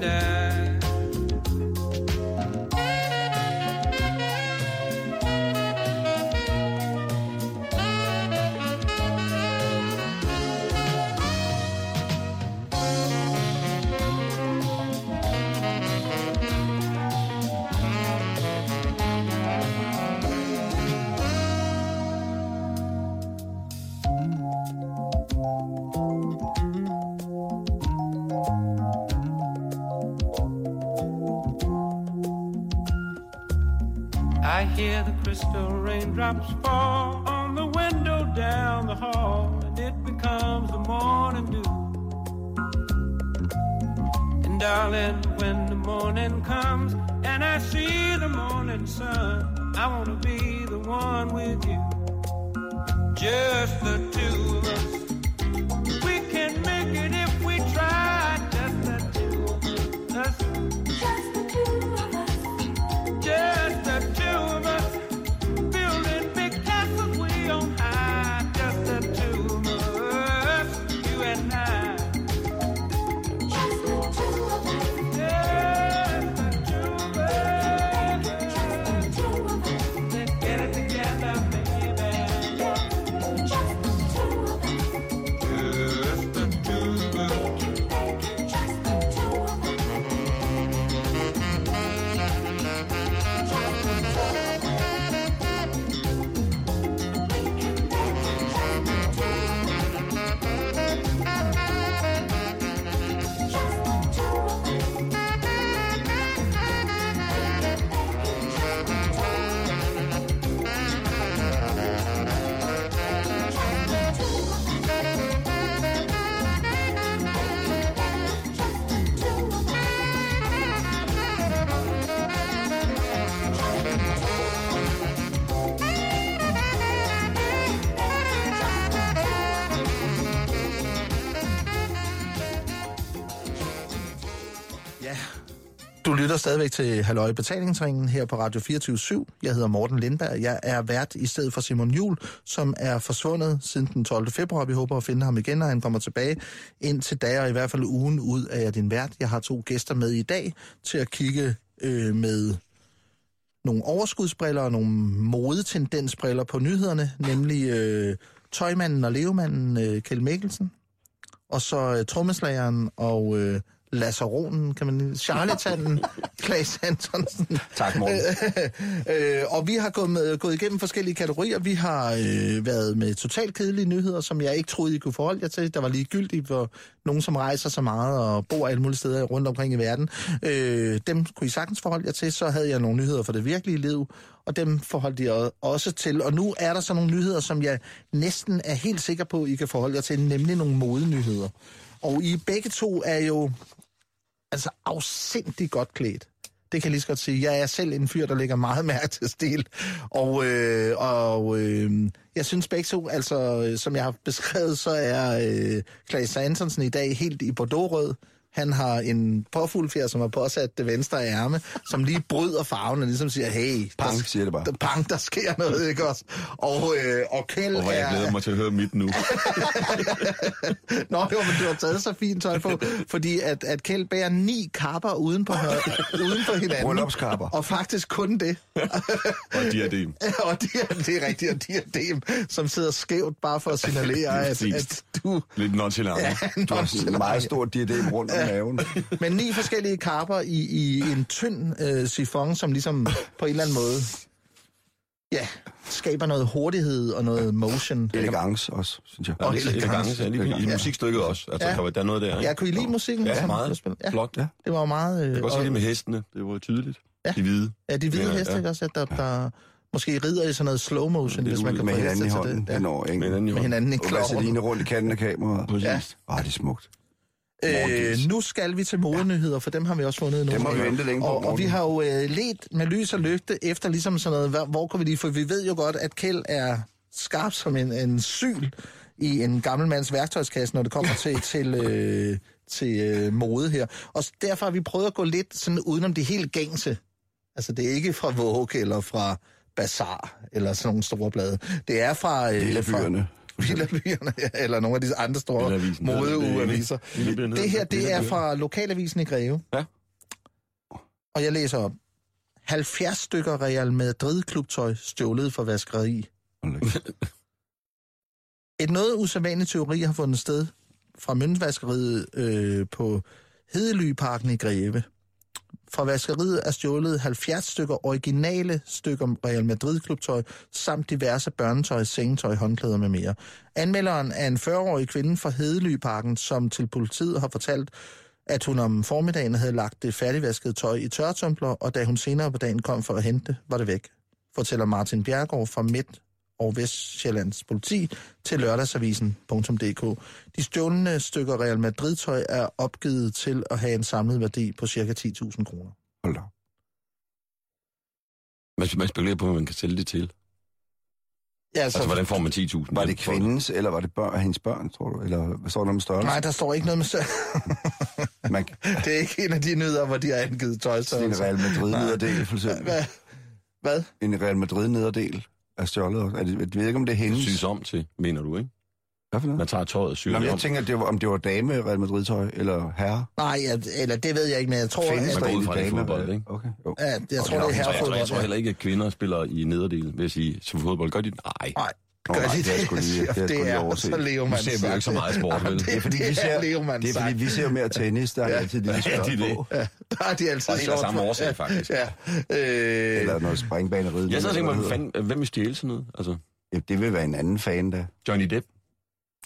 down. Wanna be the one with you. Just the
lytter stadigvæk til Halløj Betalingsringen her på Radio 24 Jeg hedder Morten Lindberg. Jeg er vært i stedet for Simon Jul, som er forsvundet siden den 12. februar. Vi håber at finde ham igen, når han kommer tilbage. Indtil da, og i hvert fald ugen ud af jeg din vært. Jeg har to gæster med i dag til at kigge øh, med nogle overskudsbriller og nogle modetendensbriller på nyhederne, nemlig øh, tøjmanden og levemanden øh, Kjeld Mikkelsen, og så øh, trommeslageren og øh, Lazaronen, kan man charlatanen, Klaas Antonsen.
Tak, Morten.
øh, og vi har gået, med, gået igennem forskellige kategorier. Vi har øh, været med totalt kedelige nyheder, som jeg ikke troede, I kunne forholde jer til. Der var ligegyldigt for nogen, som rejser så meget og bor alle mulige steder rundt omkring i verden. Øh, dem kunne I sagtens forholde jer til. Så havde jeg nogle nyheder for det virkelige liv, og dem forholdt jeg også til. Og nu er der så nogle nyheder, som jeg næsten er helt sikker på, I kan forholde jer til, nemlig nogle modenyheder. Og I begge to er jo altså afsindig godt klædt. Det kan jeg lige så godt sige. Jeg er selv en fyr, der lægger meget mærke til stil. Og, øh, og øh, jeg synes begge to, altså øh, som jeg har beskrevet, så er øh, Klaas Antonsen i dag helt i bordeauxrød. Han har en påfuglfjer, som har påsat det venstre ærme, som lige bryder farven og ligesom siger, hey,
Pang,
der,
siger det bare.
der, pang, der sker noget, ikke også? Og, øh, og Kjeld
Og hvor jeg glæder
er...
mig til at høre mit nu.
Nå, jo, men du har taget så fint tøj på, fordi at, at Kjeld bærer ni kapper uden på, uden på hinanden.
Bryllupskapper.
Og faktisk kun det.
Og diadem.
og det er, det er rigtigt, og diadem, som sidder skævt bare for at signalere, at, at du...
Lidt nonchalant.
Ja,
Du har en meget stor diadem rundt om maven.
Men ni forskellige kapper i, i en tynd øh, sifon, som ligesom på en eller anden måde ja, skaber noget hurtighed og noget motion.
Elegance også, synes jeg.
Og
Og elegance.
elegance, ja, lige, i musikstykket også. Altså,
Ja.
der, var- der er noget der, ikke?
Ja, kunne I lide musikken?
Ja, meget.
Ja,
Flot.
Ja.
det var meget... Øh,
Jeg kan også
og-
se det med hestene. Det var tydeligt.
Ja.
De hvide.
Ja, de hvide
Ja,
heste,
ja.
ikke også? At der, der måske rider i sådan noget slow motion, hvis man kan
Med
få
hinanden i
til
hånden
det. Ja.
henover, ikke?
Med hinanden i
Med
hånden.
hinanden i
Og
kloven.
Vaseline rundt i kanten af kameraet.
Præcis.
Ja.
Åh, det er smukt.
Øh, nu skal vi til modenyheder, for dem har vi også fundet nu.
Dem har vi ventet længe på,
Og, og vi har jo øh, let med lys og lygte efter ligesom sådan noget, hvor, hvor kan vi lige, for vi ved jo godt, at Kjeld er skarp som en, en syl i en gammel mands værktøjskasse, når det kommer til, til, øh, til øh, mode her. Og derfor har vi prøvet at gå lidt sådan udenom det helt gængse. Altså det er ikke fra Vogue eller fra Bazaar eller sådan nogle store blade. Det er fra... Øh,
af
fra-
byerne.
Villabyerne, ja, eller nogle af de andre store.
Villabyerne.
Det her, det er fra Lokalavisen i Greve.
Ja.
Og jeg læser op. 70 stykker Real Madrid-klubtøj stjålet for vaskeri. Et noget usædvanligt teori har fundet sted fra møntvaskeriet øh, på Hedelyparken i Greve. Fra vaskeriet er stjålet 70 stykker originale stykker Real Madrid-klubtøj, samt diverse børnetøj, sengetøj, håndklæder med mere. Anmelderen er en 40-årig kvinde fra Hedelyparken, som til politiet har fortalt, at hun om formiddagen havde lagt det færdigvaskede tøj i tørretumbler, og da hun senere på dagen kom for at hente var det væk. Fortæller Martin Bjergård fra Midt- og Vestjyllands politi til lørdagsavisen.dk. De stjålne stykker Real Madrid-tøj er opgivet til at have en samlet værdi på ca. 10.000 kroner.
Hold da.
Man, man spekulerer på, hvad man kan sælge det til.
Ja,
Altså, hvordan får man 10.000?
Var det kvindens, eller var det børn, hendes børn, tror du? Eller hvad står der om størrelse?
Nej, der står ikke noget med større.
Man,
Det er ikke en af de nyder, hvor de har angivet
sådan en
tøjstørrelse.
Real Madrid-nederdel, for eksempel.
Hvad? Hvad?
En Real Madrid-nederdel er stjålet. Er det, jeg ved ikke, om det er
Det
hendes.
syes om til, mener du, ikke?
Hvad for noget?
Man tager tøjet og syr
Nå,
det
men
om.
jeg tænker, det var, om det var dame Real Madrid-tøj, eller herre.
Nej, jeg, eller det ved jeg ikke, men jeg tror,
Findes
at,
man
der
går ud
egentlig
fra, det er
damer?
fodbold, ikke?
Okay, jo.
ja, jeg tror,
Okay,
det er
Så jeg, tror, jeg
herrefodbold.
tror heller ikke, at kvinder spiller i nederdel, vil jeg sige, som fodbold. Gør de det? Nej.
Nej,
Nå,
gør
nej,
de
det er
det?
sgu lige- det er sgu
det
lige
er
overset.
så Leoman
Nu ser vi jo ikke så meget sport, vel?
Det er fordi, vi ser,
Leoman
det er, fordi vi ser jo mere tennis, der er altid lille
Ja,
skørt
det er det.
på.
Ja, der er de altid short
samme årsag,
Ja,
faktisk.
Ja. Øh,
Eller noget springbaneride.
Jeg sad og tænkte mig, fanden, hvem vil stjæle sådan noget? Altså.
Jamen, det vil være en anden fan, der.
Johnny Depp?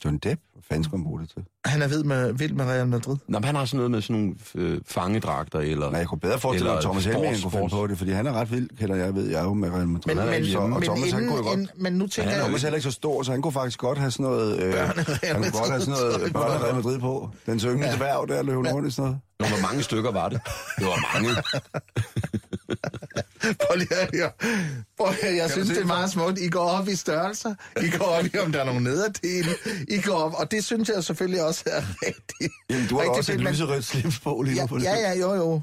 John Depp? Hvad fanden skal man bruge det til?
han er vild med, vild med Real Madrid.
Nå, men han har sådan noget med sådan nogle øh, fangedragter, eller...
Nej, jeg kunne bedre forestille mig,
Eller
at Thomas Helming kunne finde på det, fordi han er ret vild, kender jeg, ved jeg jo med Real Madrid.
Men,
Han er
men,
så, og
men,
Thomas, han
inden,
kunne jo godt...
inden, men nu tænker
Han er
jeg...
Thomas er heller ikke så stor, så han kunne faktisk godt have sådan noget... Øh, han kunne godt have sådan noget børne Real Madrid på. Den syngende ja. dværg der løb rundt i sådan noget.
Nå, hvor mange stykker var det? Det var mange.
Prøv lige at høre. Prøv at høre, jeg synes,
se
det er
det
meget smukt. I går op i størrelser. I går op i, om der er nogle nederdele. I går op, og det synes jeg selvfølgelig også er rigtigt.
Jamen, du har
rigtig
også et
fedt, men-
lyserødt slips på lige
Ja,
på det.
ja, ja, jo, jo.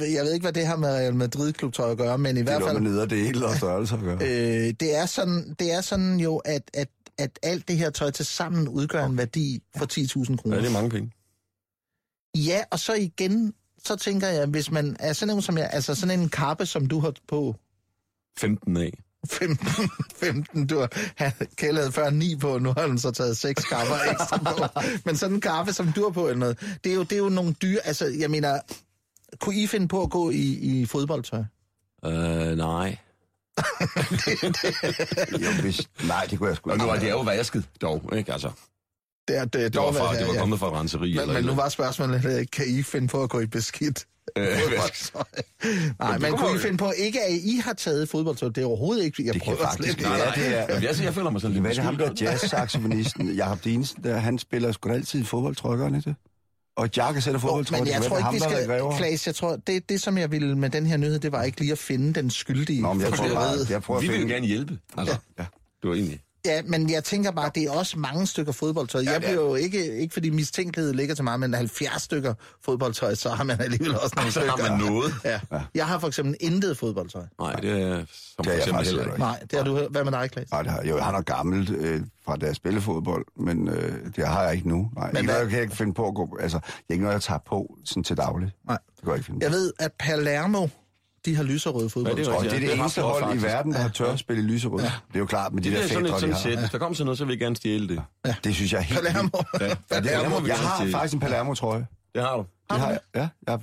Jeg ved ikke, hvad det har med Real Madrid-klubtøj at gøre, men i
Det
hvert
er
fald...
noget med nederdel og størrelse at gøre.
Øh, det, er sådan, det er sådan jo, at, at, at alt det her tøj til sammen udgør en værdi for 10.000
Ja,
kroner.
det er mange penge.
Ja, og så igen, så tænker jeg, hvis man er sådan en som jeg, altså sådan en kappe, som du har på,
15 af.
15, 15 du har, han kældede før 9 på, nu har han så taget 6 kapper ekstra på. Men sådan en kaffe, som du har på eller noget, det er jo, det er jo nogle dyre, altså jeg mener, kunne I finde på at gå i, i fodboldtøj?
Øh, nej.
Jo, hvis, nej, det kunne jeg sgu
Og
ikke.
nu er det jo vasket, dog, ikke? Altså,
Det, er, det,
det var, fra, det var kommet fra renseri.
Men,
eller
men nu var spørgsmålet, øh, kan I finde på at gå i beskidt
Øh?
Nej, men
kunne
I finde på, ikke at I har taget fodboldtøj, det er overhovedet ikke, jeg
Det
prøver
faktisk-
slet
Nej,
Ja,
nej,
det er-
Jamen, jeg, jeg føler mig sådan lidt
Hvad er det ham der jazz-saxofonisten, Jakob Dinesen, der, han spiller sgu altid fodboldtrykker, ikke det? Og Jakke sætter fodboldtrykker.
Men jeg tror
er
ikke, vi skal...
er.
Klaas, jeg tror, det, det som jeg ville med den her nyhed, det var ikke lige at finde den skyldige.
Nå, men jeg tror
det
bare, jeg prøver at
Vi vil gerne hjælpe. Altså,
Ja.
det var egentlig...
Ja, men jeg tænker bare, det er også mange stykker fodboldtøj. Jeg bliver jo ikke, ikke fordi mistænkelighed ligger til mig, men 70 stykker fodboldtøj, så har man alligevel også nogle
Så
stykker.
har man noget.
Ja. Jeg har for eksempel intet fodboldtøj.
Nej, det er som
Det er
for
jeg
heller ikke.
Nej, det har du hørt. Hvad med dig, Klaas?
Nej, det har, jo, jeg har noget gammelt øh, fra da jeg spillede fodbold, men øh, det har jeg ikke nu. Nej,
Men
ikke noget, jeg kan ikke finde på at gå... Altså, det er ikke noget, jeg tager på sådan til daglig.
Nej.
Det kan jeg ikke finde på.
Jeg ved, at Palermo, de har lyserøde fodboldtøj.
Og det er det
det er
eneste hold i verden, der har tør at spille lyserød. Det er jo klart med de
Det
der
er sådan et
fædre, de har.
Hvis der kommer sådan noget, så vil jeg gerne stjæle det.
Det synes jeg er helt
Palermo.
Ja, ja
Palermo.
er, vi
Jeg har faktisk en Palermo-trøje.
Det har du.
Det har jeg. Ja, jeg,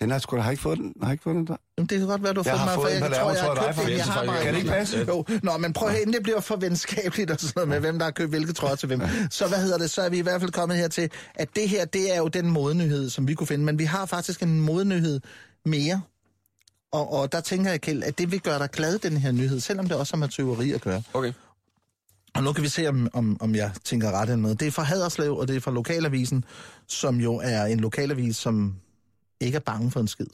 den har, sgu, da- har ikke fået den. Har ikke fået den der?
Jamen, det kan godt være, du har
Jeg
fået
har
mig, for
fået
jeg
en
tror, jeg har købt
dig
Jeg har bare
Kan det
ikke passe?
Jo, nå, men prøv at det bliver for venskabeligt og sådan noget med, hvem der har købt hvilke trøjer til hvem. Så hvad hedder det, så er vi i hvert fald kommet her til, at det her, det er jo den modenyhed, som vi kunne finde. Men vi har faktisk en modenyhed mere. Og, og der tænker jeg, Kjeld, at det vil gøre dig glad, den her nyhed, selvom det også har med tyveri at gøre.
Okay.
Og nu kan vi se, om, om, om jeg tænker ret eller noget. Det er fra Haderslev, og det er fra Lokalavisen, som jo er en lokalavis, som ikke er bange for en skid.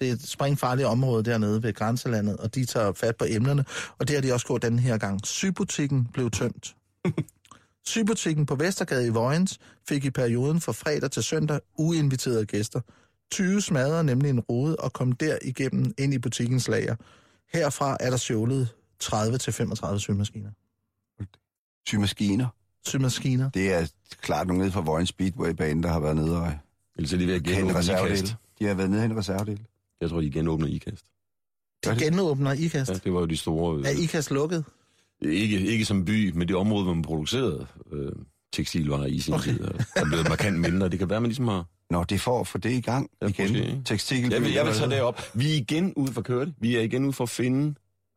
Det er et springfarligt område dernede ved grænselandet, og de tager fat på emnerne, og det har de også gjort den her gang. Sybutikken blev tømt. Sybutikken på Vestergade i Vojens fik i perioden fra fredag til søndag uinviterede gæster. 20 smadrede nemlig en rode og kom der igennem ind i butikkens lager. Herfra er der stjålet 30-35 symaskiner.
Symaskiner.
Symaskiner.
Det er klart nogle nede fra Vojens Speedway-bane, der har været nede og
Ellers er de ved at genåbne. IKAST.
De har været nede og hente reservedele.
Jeg tror, de genåbner IKAST.
De
de?
genåbner IKAST.
Ja, det var jo de store...
Er IKAST lukket?
Ikke, ikke som by, men det område, hvor man producerede øh, tekstilvarer i sin
Okay.
tid, er blevet markant mindre. Det kan være, man ligesom har...
Nå, det er for det i gang
Ja,
igen.
måske?
Tekstil.
Jeg vil, jeg vil tage det op. Vi er igen ude for kørt. Vi er igen ude for at finde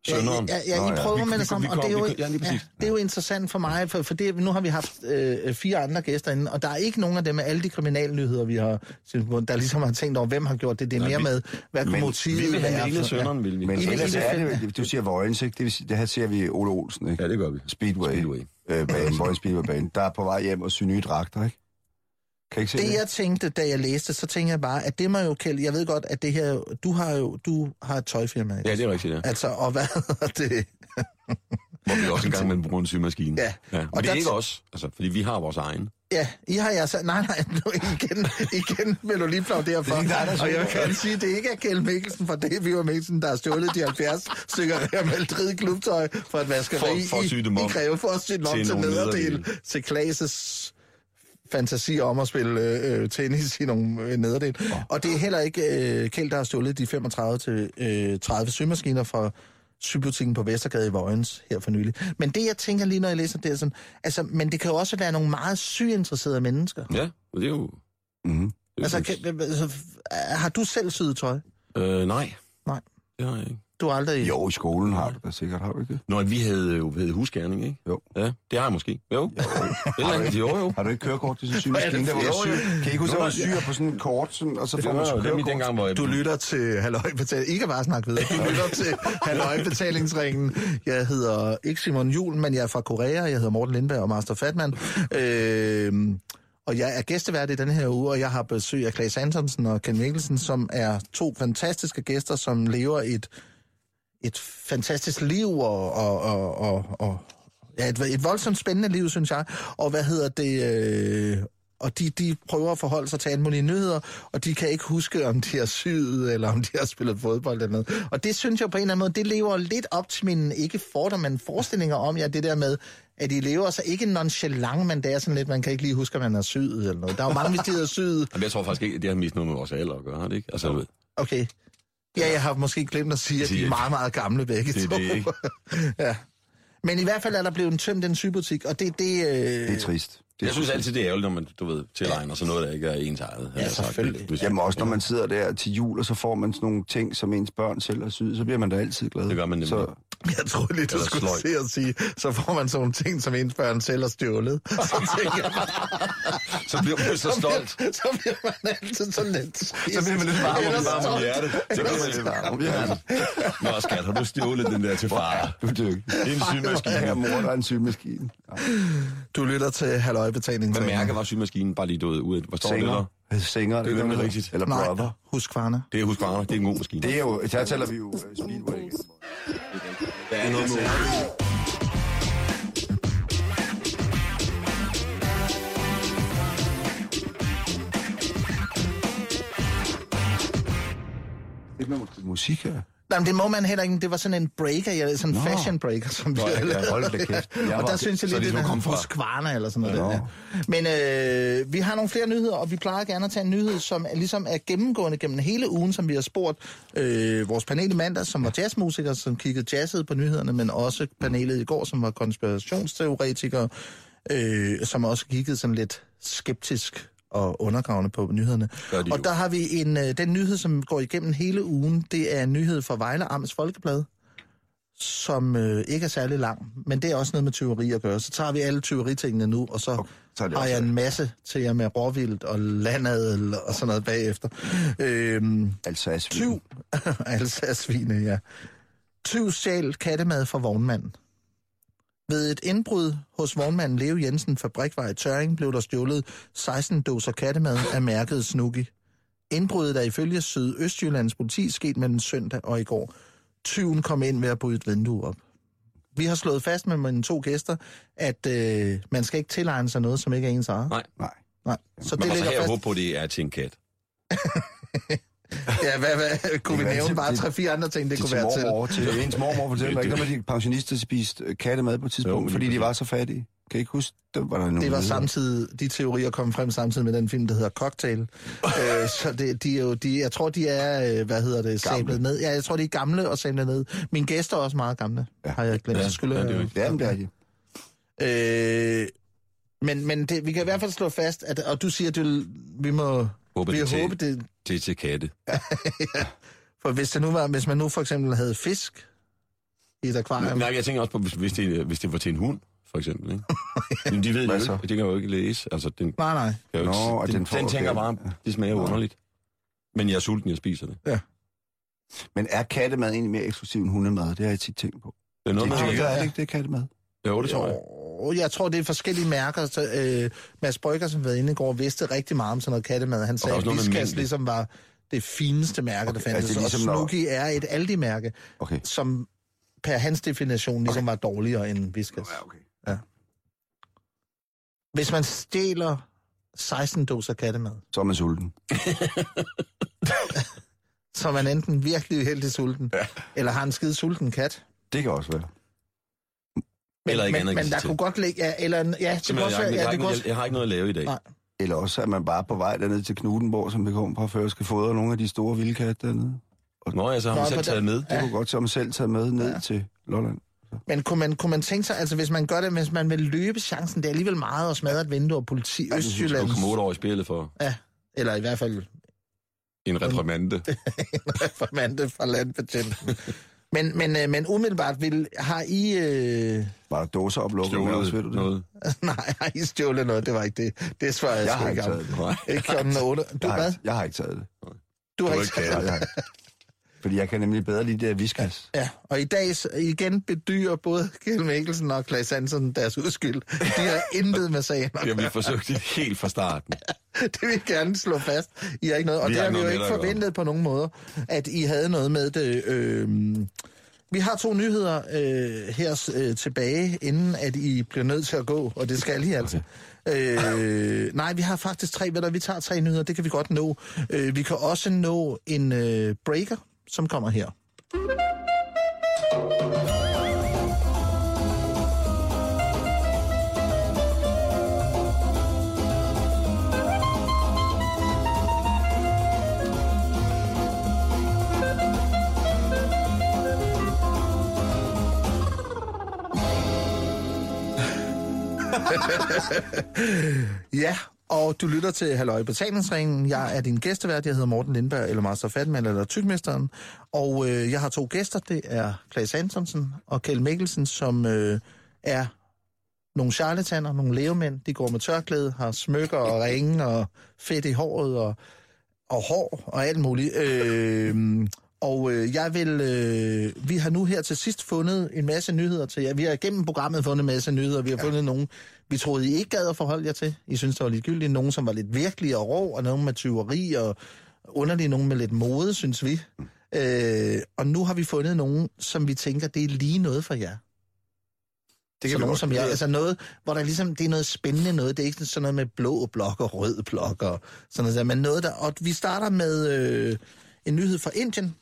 sønderen.
Ja, ja, ja, I
ja.
prøver med det samme, og det er, jo,
vi- ja, lige præcis.
det er jo interessant for mig, for, for det, nu har vi haft øh, fire andre gæster inde, og der er ikke nogen af dem med alle de kriminalnyheder, vi har, der ligesom har tænkt over, hvem har gjort det. Det er
Nej,
mere
vi-
med, hvad kunne
men
motivet
Vi vil have
være
af sønderen, vil vi.
Men ellers er det, du siger Vojens, ikke? Det, vil det her ser vi Ole Olsen, ikke?
Ja, det gør vi.
Speedway.
Speedway.
Øh, bane, Vojens Speedway-bane. Der er på vej hjem og sy nye dragter, ikke? Kan ikke se
Det
det?
jeg tænkte, da jeg læste, så tænkte jeg bare, at det må jo, Kjeld, jeg ved godt, at det her, du har jo, du har et tøjfirma. ikke?
Ja, det er rigtigt, ja.
Altså, og hvad hedder det?
Hvor vi også engang med bruger en symaskine.
Ja.
ja.
Og
Men det
der
er ikke
t-
os, altså, fordi vi har vores egen.
Ja, I har jeg sagt, nej, nej, nu igen, igen vil du lige flagre for.
Det er ikke
og jeg kan sige, det ikke er Kjeld Mikkelsen fra David og Mikkelsen, der har stjålet de 70 stykker Real Madrid klubtøj fra et vaskeri
For- for
i, i Greve, for at sy dem om
til
til, nederdel, til Klaas' fantasi om at spille øh, tennis i nogle øh, nederdel. Oh. Og det er heller ikke øh, Kjeld, der har stjålet de 35 til øh, 30 symaskiner fra sybutikken på Vestergade i Vojens her for nylig. Men det, jeg tænker lige, når jeg læser det, er sådan, altså, men det kan jo også være nogle meget syinteresserede mennesker.
Ja, det er jo...
Mm-hmm.
Altså, kan, altså, har du selv syet tøj?
øh, nej.
Nej.
Det har jeg ikke.
Du har aldrig...
Jo, i skolen har du da sikkert, har du ikke det?
Nå, vi havde jo havde husgærning, ikke?
Jo.
Ja, det har jeg måske. Jo. jo. Eller andet, jo, jo.
Har du ikke kørekort til sådan en symaskine? Der, hvor
Jo?
Kan I ikke huske, at man syr på sådan en kort, sådan, og så får
Det
man
var jo dem i dengang, hvor jeg...
Du lytter til Halløj Betaling. I kan bare snakke videre. Du lytter til Halløj Betalingsringen. Jeg hedder ikke Simon Jul, men jeg er fra Korea. Jeg hedder Morten Lindberg og Master Fatman. Øh, og jeg er gæstevært i den her uge, og jeg har besøg af Claes Antonsen og Ken Mikkelsen, som er to fantastiske gæster, som lever et, et fantastisk liv og, og, og, og, og ja, et, et voldsomt spændende liv, synes jeg. Og hvad hedder det... Øh, og de, de prøver at forholde sig til alle mulige nyheder, og de kan ikke huske, om de har syet, eller om de har spillet fodbold eller noget. Og det synes jeg på en eller anden måde, det lever lidt op til mine, ikke fordom, men forestillinger om, ja, det der med, at de lever så ikke nonchalant, men det er sådan lidt, man kan ikke lige huske, om man har syet eller noget. Der er jo mange, hvis de har syet.
Jamen, jeg tror faktisk ikke, det har mest noget med vores alder at gøre, har det ikke? Altså.
Okay. Ja, jeg har måske glemt at sige, at de er meget, meget gamle begge
Det er
to.
det, ikke?
ja. Men i hvert fald er der blevet tømt en sybutik, og det, det, øh,
Det er trist. Det
Jeg synes altid, det er ærgerligt, når man, du ved, tilegner sig noget, der ikke er ens eget. sagt.
selvfølgelig.
Hvis-
Jamen også når man sidder der til jul, og så får man sådan nogle ting, som ens børn selv har syet, så bliver man da altid glad.
Det gør man nemlig.
Så,
Jeg troede lige, du
Eller
skulle
sløjt.
se at sige, så får man sådan nogle ting, som ens børn selv har stjålet. Så tænker
Så bliver man så stolt.
så bliver man altid så lidt.
så bliver man lidt varm om
Varm om hjertet. Så bliver man lidt varm. Ja. Nå, skat, har du stjålet den der til far?
du.
Det er en symaskine.
Ja, mor, der er en symaskine.
Du lytter til Halløjbetaling.
Hvad mærke var symaskinen? Bare lige død ud. Hvor står det der?
Singer. Singer, det,
Det er nemlig rigtigt.
Eller
Nej,
brother.
husk Kvarne.
Det er Husqvarna. Det er en god maskine.
Det er jo, der taler vi jo øh, Speedway.
Der er noget særligt.
Det er noget musik her.
Nej, men det må man heller ikke. Det var sådan en breaker, ja, sådan en fashion breaker, som vi havde
ja,
lavet.
hold da kæft. Jeg
og der synes jeg lige,
det
det
ligesom
er
kom fra-
Husqvarna eller sådan noget.
Nå.
Der. Men øh, vi har nogle flere nyheder, og vi plejer gerne at tage en nyhed, som er, ligesom er gennemgående gennem hele ugen, som vi har spurgt øh, vores panel i mandag, som var jazzmusikere, som kiggede jazzet på nyhederne, men også panelet i går, som var konspirationsteoretikere, øh, som også kiggede sådan lidt skeptisk og undergravende på nyhederne. Og der har vi en, øh, den nyhed, som går igennem hele ugen, det er en nyhed fra Vejle Amts Folkeblad, som øh, ikke er særlig lang, men det er også noget med tyveri at gøre. Så tager vi alle tyveritingene nu, og så
Okay,
har jeg en masse til jer med råvildt og landadel og sådan noget bagefter. Øhm,
Alsace.
tyv, Alsace-svine, ja. Tyv stjal kattemad fra vognmanden. Ved et indbrud hos vognmanden Leo Jensen Fabrikvej i Tøring blev der stjålet 16 dåser kattemad af mærket Snooki. Indbruddet er ifølge Sydøstjyllands politi sket mellem søndag og i går. Tyven kom ind ved at bryde et vindue op. Vi har slået fast med mine to gæster, at øh, man skal ikke tilegne sig noget, som ikke er ens eget.
Nej.
Nej.
Nej. Så
Man
det ligger
her
fast.
håbe på, at det er til en kat.
Ja, hvad, hvad, kunne vi nævne
være
bare
til-
tre-fire andre ting, det
Det
kunne
til
være til?
mormor, til ens mormor fortæller mig ikke, når de pensionister spiste kattemad på et
Jo,
tidspunkt,
lige
fordi de var så fattige. Kan I ikke huske, det var der nogle
Det var samtidig, de teorier kom frem samtidig med den film, der hedder Cocktail. øh, så det, de er jo, de, jeg tror, de er, øh, hvad hedder det, sablet ned. Ja, jeg tror, de er gamle og sablet ned. Mine gæster er også meget gamle, ja. Har jeg glemt.
Ja,
skylder,
ja, det er jo ikke-
Ja, men det er de.
øh, men men det, vi kan i hvert fald slå fast, at, og du siger, at du, vi må
Håber,
vi
det er til,
håbe, det,
er til katte.
for hvis, det nu var, hvis man nu for eksempel havde fisk i et akvarium,
Nej, jeg tænker også på, hvis, hvis, det, hvis det var til en hund, for eksempel. Ikke? Men de ved jo ikke. Det kan jo ikke læse. Altså, den,
nej, nej,
kan jo ikke,
Nå, og
den,
den
den, tænker bare, det smager
Nå.
underligt. Men jeg er sulten, jeg spiser det.
Men er kattemad egentlig mere eksklusiv end hundemad? Det har jeg tit tænkt på.
Det er noget,
Det
man
er
skal...
er det ikke det, kattemad?
Jo, det tror jeg.
Jo, jeg tror, det er forskellige mærker. Så, øh, Mads Brygger, som var inde i går, vidste rigtig meget om sådan noget kattemad. Han sagde, at
mængde.
ligesom var det fineste mærke, der
Okay,
fandtes.
altså,
Altså,
ligesom
og Snooki er et Aldi-mærke,
Okay.
som per hans definition ligesom var dårligere end Whiskas.
Ja, okay.
Hvis man stjæler 16 doser kattemad,
Så er man sulten.
så er man enten virkelig uheldig sulten, ja. eller har en skide sulten kat.
Det kan også være.
Men,
Eller ikke
men,
andet
men der kunne godt ligge... Ja, eller, ja, det også
jeg, jeg,
Ja, det
jeg, jeg har ikke noget at lave i dag.
Nej.
Eller også er man bare på vej derned til Knudenborg, som vi kommer fra før, og skal fodre nogle af de store vildkatte dernede.
Nå, jeg så har man
på
selv taget med.
Det kunne godt som selv taget med ned
Ja.
til Lolland.
Men kunne man, kunne man tænke sig, altså hvis man gør det, hvis man vil løbe chancen, det er alligevel meget at smadre et vindue og politi
Du
Østjyllands...
komme otte år i spillet for
Ja, eller i hvert fald
en reprimande.
formande fra landbetjenten. Men, men, øh, men umiddelbart vil, har I... Øh,
Var der dåser oplukket med også, ved du
Stjålet
det?
noget.
nej, har I stjålet noget? Det var ikke det. Det svarer jeg,
Jeg
sgu
har
ikke
ikke
om.
taget det.
Nej.
Ikke klokken 8. Du
Jeg
hvad?
har, jeg har ikke taget det.
Du har
Du
ikke
er ikke
jeg har ikke. Fordi jeg kan nemlig bedre lide det af viskas.
Ja, og i dag igen bedyrer både Kjell Mikkelsen og Klaas Hansen deres udskyld. De har intet med sagen. at
Det har vi forsøgt det helt fra starten.
Det vil jeg gerne slå fast. I har ikke noget, og
Vi
det
har
vi jo ikke
at
forventet på nogen måder, at I havde noget med det. Øh, vi har to nyheder øh, her øh, tilbage, inden at I bliver nødt til at gå, og det skal I altså. Øh, nej, vi har faktisk tre, ved du, vi tager tre nyheder, det kan vi godt nå. Øh, vi kan også nå en øh, breaker, som kommer her. Ja, og du lytter til Halløj Betalingsringen. Jeg er din gæstevært. Jeg hedder Morten Lindberg, eller Master Fatman, eller Tykmesteren. Og øh, jeg har to gæster. Det er Klaas Antonsen og Kjell Mikkelsen, som øh, er nogle charlataner, nogle levemænd. De går med tørklæde, har smykker og ringe og fedt i håret og, og hår og alt muligt. Øh, og øh, jeg vil, øh, vi har nu her til sidst fundet en masse nyheder til jer. Vi har igennem programmet fundet en masse nyheder. Vi har ja. fundet nogle, vi troede, I ikke gad at forholde jer til. I synes, det var ligegyldigt. Nogle, som var lidt virkelige og rå, og nogle med tyveri og underlige, nogle med lidt mode, synes vi. Øh, og nu har vi fundet nogle, som vi tænker, det er lige noget for jer. Det kan nogen som jeg, altså noget, hvor der ligesom, det er noget spændende noget, det er ikke sådan noget med blå blok og rød blok og sådan noget der, men noget der, og vi starter med øh, en nyhed fra Indien,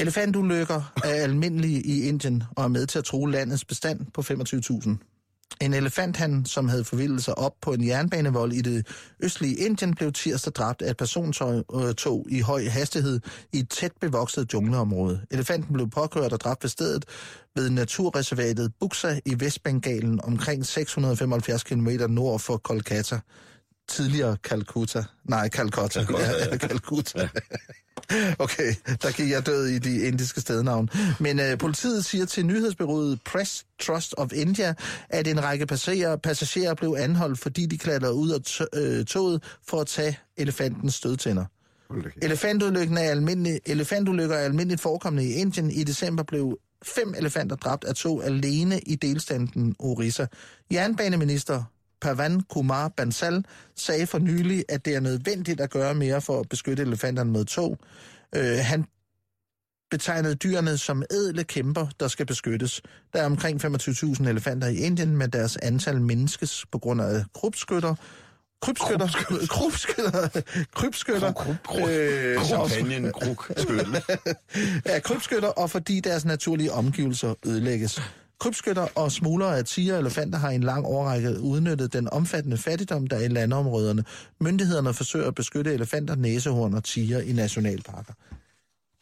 Elefantulykker er almindelige i Indien og er med til at true landets bestand på 25.000. En elefant, han, som havde forvildet sig op på en jernbanevold i det østlige Indien, blev tirsdag dræbt af et persontog i høj hastighed i et tæt bevokset jungleområde. Elefanten blev påkørt og dræbt ved stedet ved naturreservatet Buxa i Vestbengalen omkring 675 km nord for Kolkata. Tidligere Calcutta. Nej, Calcutta. Ja, Calcutta. Okay, der gik jeg død i de indiske stednavn. Men øh, politiet siger til nyhedsbyrået Press Trust of India, at en række passagerer, passagerer blev anholdt, fordi de klatrede ud af øh, toget for at tage elefantens stødtænder. Elefantulykken er almindelig, elefantulykker er almindeligt forekommende i Indien. I december blev fem elefanter dræbt af tog alene i delstaten Orissa. Jernbaneminister Pavan Kumar Bansal sagde for nylig, at det er nødvendigt at gøre mere for at beskytte elefanterne mod tog. Øh, han betegnede dyrene som ædle kæmper, der skal beskyttes. Der er omkring 25.000 elefanter i Indien, men deres antal mindskes på grund af krybskytter. Krybskytter, krybskytter, krybskytter, øh,
Champagne, kruk, skyld.
er krybskytter, og fordi deres naturlige omgivelser ødelægges. Krybskytter og smuglere af tiger og elefanter har i en lang årrække udnyttet den omfattende fattigdom, der er i landområderne. Myndighederne forsøger at beskytte elefanter, næsehorn og tiger i nationalparker.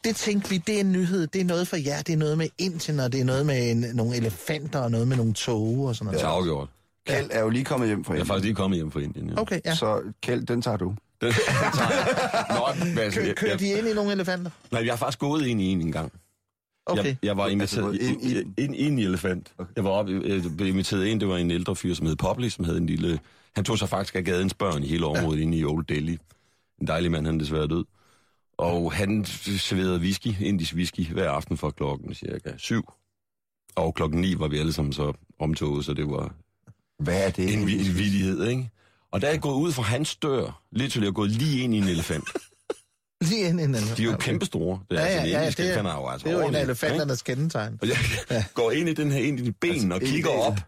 Det tænkte vi, det er en nyhed, det er noget for jer, det er noget med Indien, og det er noget med en, nogle elefanter, og noget med nogle tog og sådan noget.
Det er afgjort.
Kjeld er jo lige kommet hjem fra
Jeg er
Indien.
faktisk lige kommet hjem fra Indien. Ja.
Okay, ja.
Så Kjeld, den tager du.
Den, den tager jeg. Nå, men altså,
Kø, kører
jeg,
de ind i nogle elefanter?
nej, jeg har faktisk gået ind i en engang.
Okay.
Jeg, jeg var inviteret
gået ind i
ind, i elefant. Okay. Jeg var op, jeg blev inviteret ind, det var en ældre fyr, som hed Popley, som havde en lille... Han tog sig faktisk af gadens børn i hele området ja. inde i Old Delhi. En dejlig mand, han er desværre død. Og han serverede whisky, indisk whisky, hver aften fra klokken cirka syv. Og klokken ni var vi alle sammen så omtoget, så det var
Hvad er det?
en, en vidighed, ikke? Og der er jeg gået ud fra hans dør, lidt til jeg er gået lige ind i en elefant.
Lige ind i en elefant.
De er jo kæmpe store. Det er,
Ja, ja,
altså, de
ja,
indiske
det er-
er jo altså
Det er jo en af elefanternes kendetegn.
Og jeg ja. går ind i den her, ind i de ben altså, og kigger op.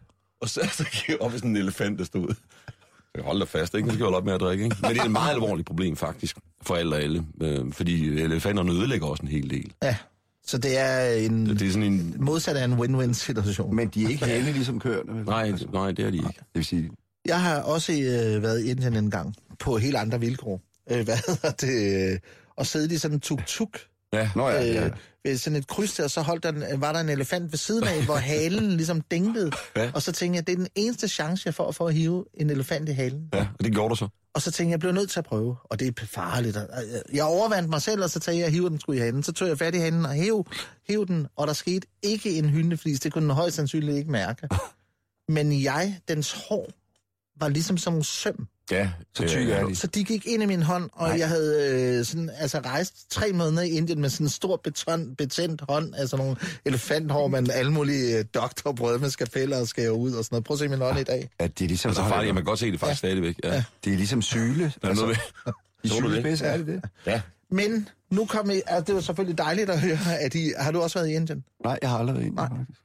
Og så, så kigger jeg op i sådan en elefant, der stod. Jeg holder fast, ikke? Nu skal jeg holde op med at drikke, ikke? Men det er et meget alvorligt problem, faktisk, for alle og alle. Øh, fordi elefanterne ødelægger også en hel del.
Ja, så det er en...
Det er sådan en...
Modsat af en win-win situation.
Men de er ikke henne ligesom køerne. vel?
Nej,
Altså,
nej, det er de ikke.
Det vil sige,
Jeg har også øh, været i Indien en gang, på helt andre vilkår. Øh, hvad hedder det? Øh, og siddet i sådan en tuk-tuk
Ja,
Nå ja, ja.
øh, ved sådan et kryds der, så holdt der, en- var der en elefant ved siden af, hvor halen ligesom dingede.
Ja.
Og så tænkte jeg, det er den eneste chance, jeg får for at hive en elefant i halen.
ja, og det gjorde du så.
Og så tænkte jeg, jeg blev nødt til at prøve, og det er farligt. Og, øh, Jeg overvandt mig selv, og så tænkte jeg, jeg hiver den sgu i handen. Så tog jeg fat i handen og hæv, hæv den, og der skete ikke en hyndeflis. Det kunne den højst sandsynligt ikke mærke. Men jeg, dens hår, var ligesom som en søm.
Ja,
så tyk er de.
Så de gik ind i min hånd, og Nej. jeg havde øh, sådan, altså rejst tre måneder i Indien med sådan en stor beton, betændt hånd, altså nogle elefanthår med alle mulige øh, doktorbrød med skapeller og skære ud og sådan noget. Prøv at se min hånd i dag.
at det er ligesom...
Altså farligt, man kan godt se det faktisk ja. stadigvæk. Ja. ja.
Det er ligesom syle.
Der er noget ved.
I
Så du det?
sylespids er det det?
Ja.
Men nu kom I, altså, det var selvfølgelig dejligt at høre, at I, har du også været i Indien?
Nej, jeg har aldrig været inde.
Nej.
faktisk.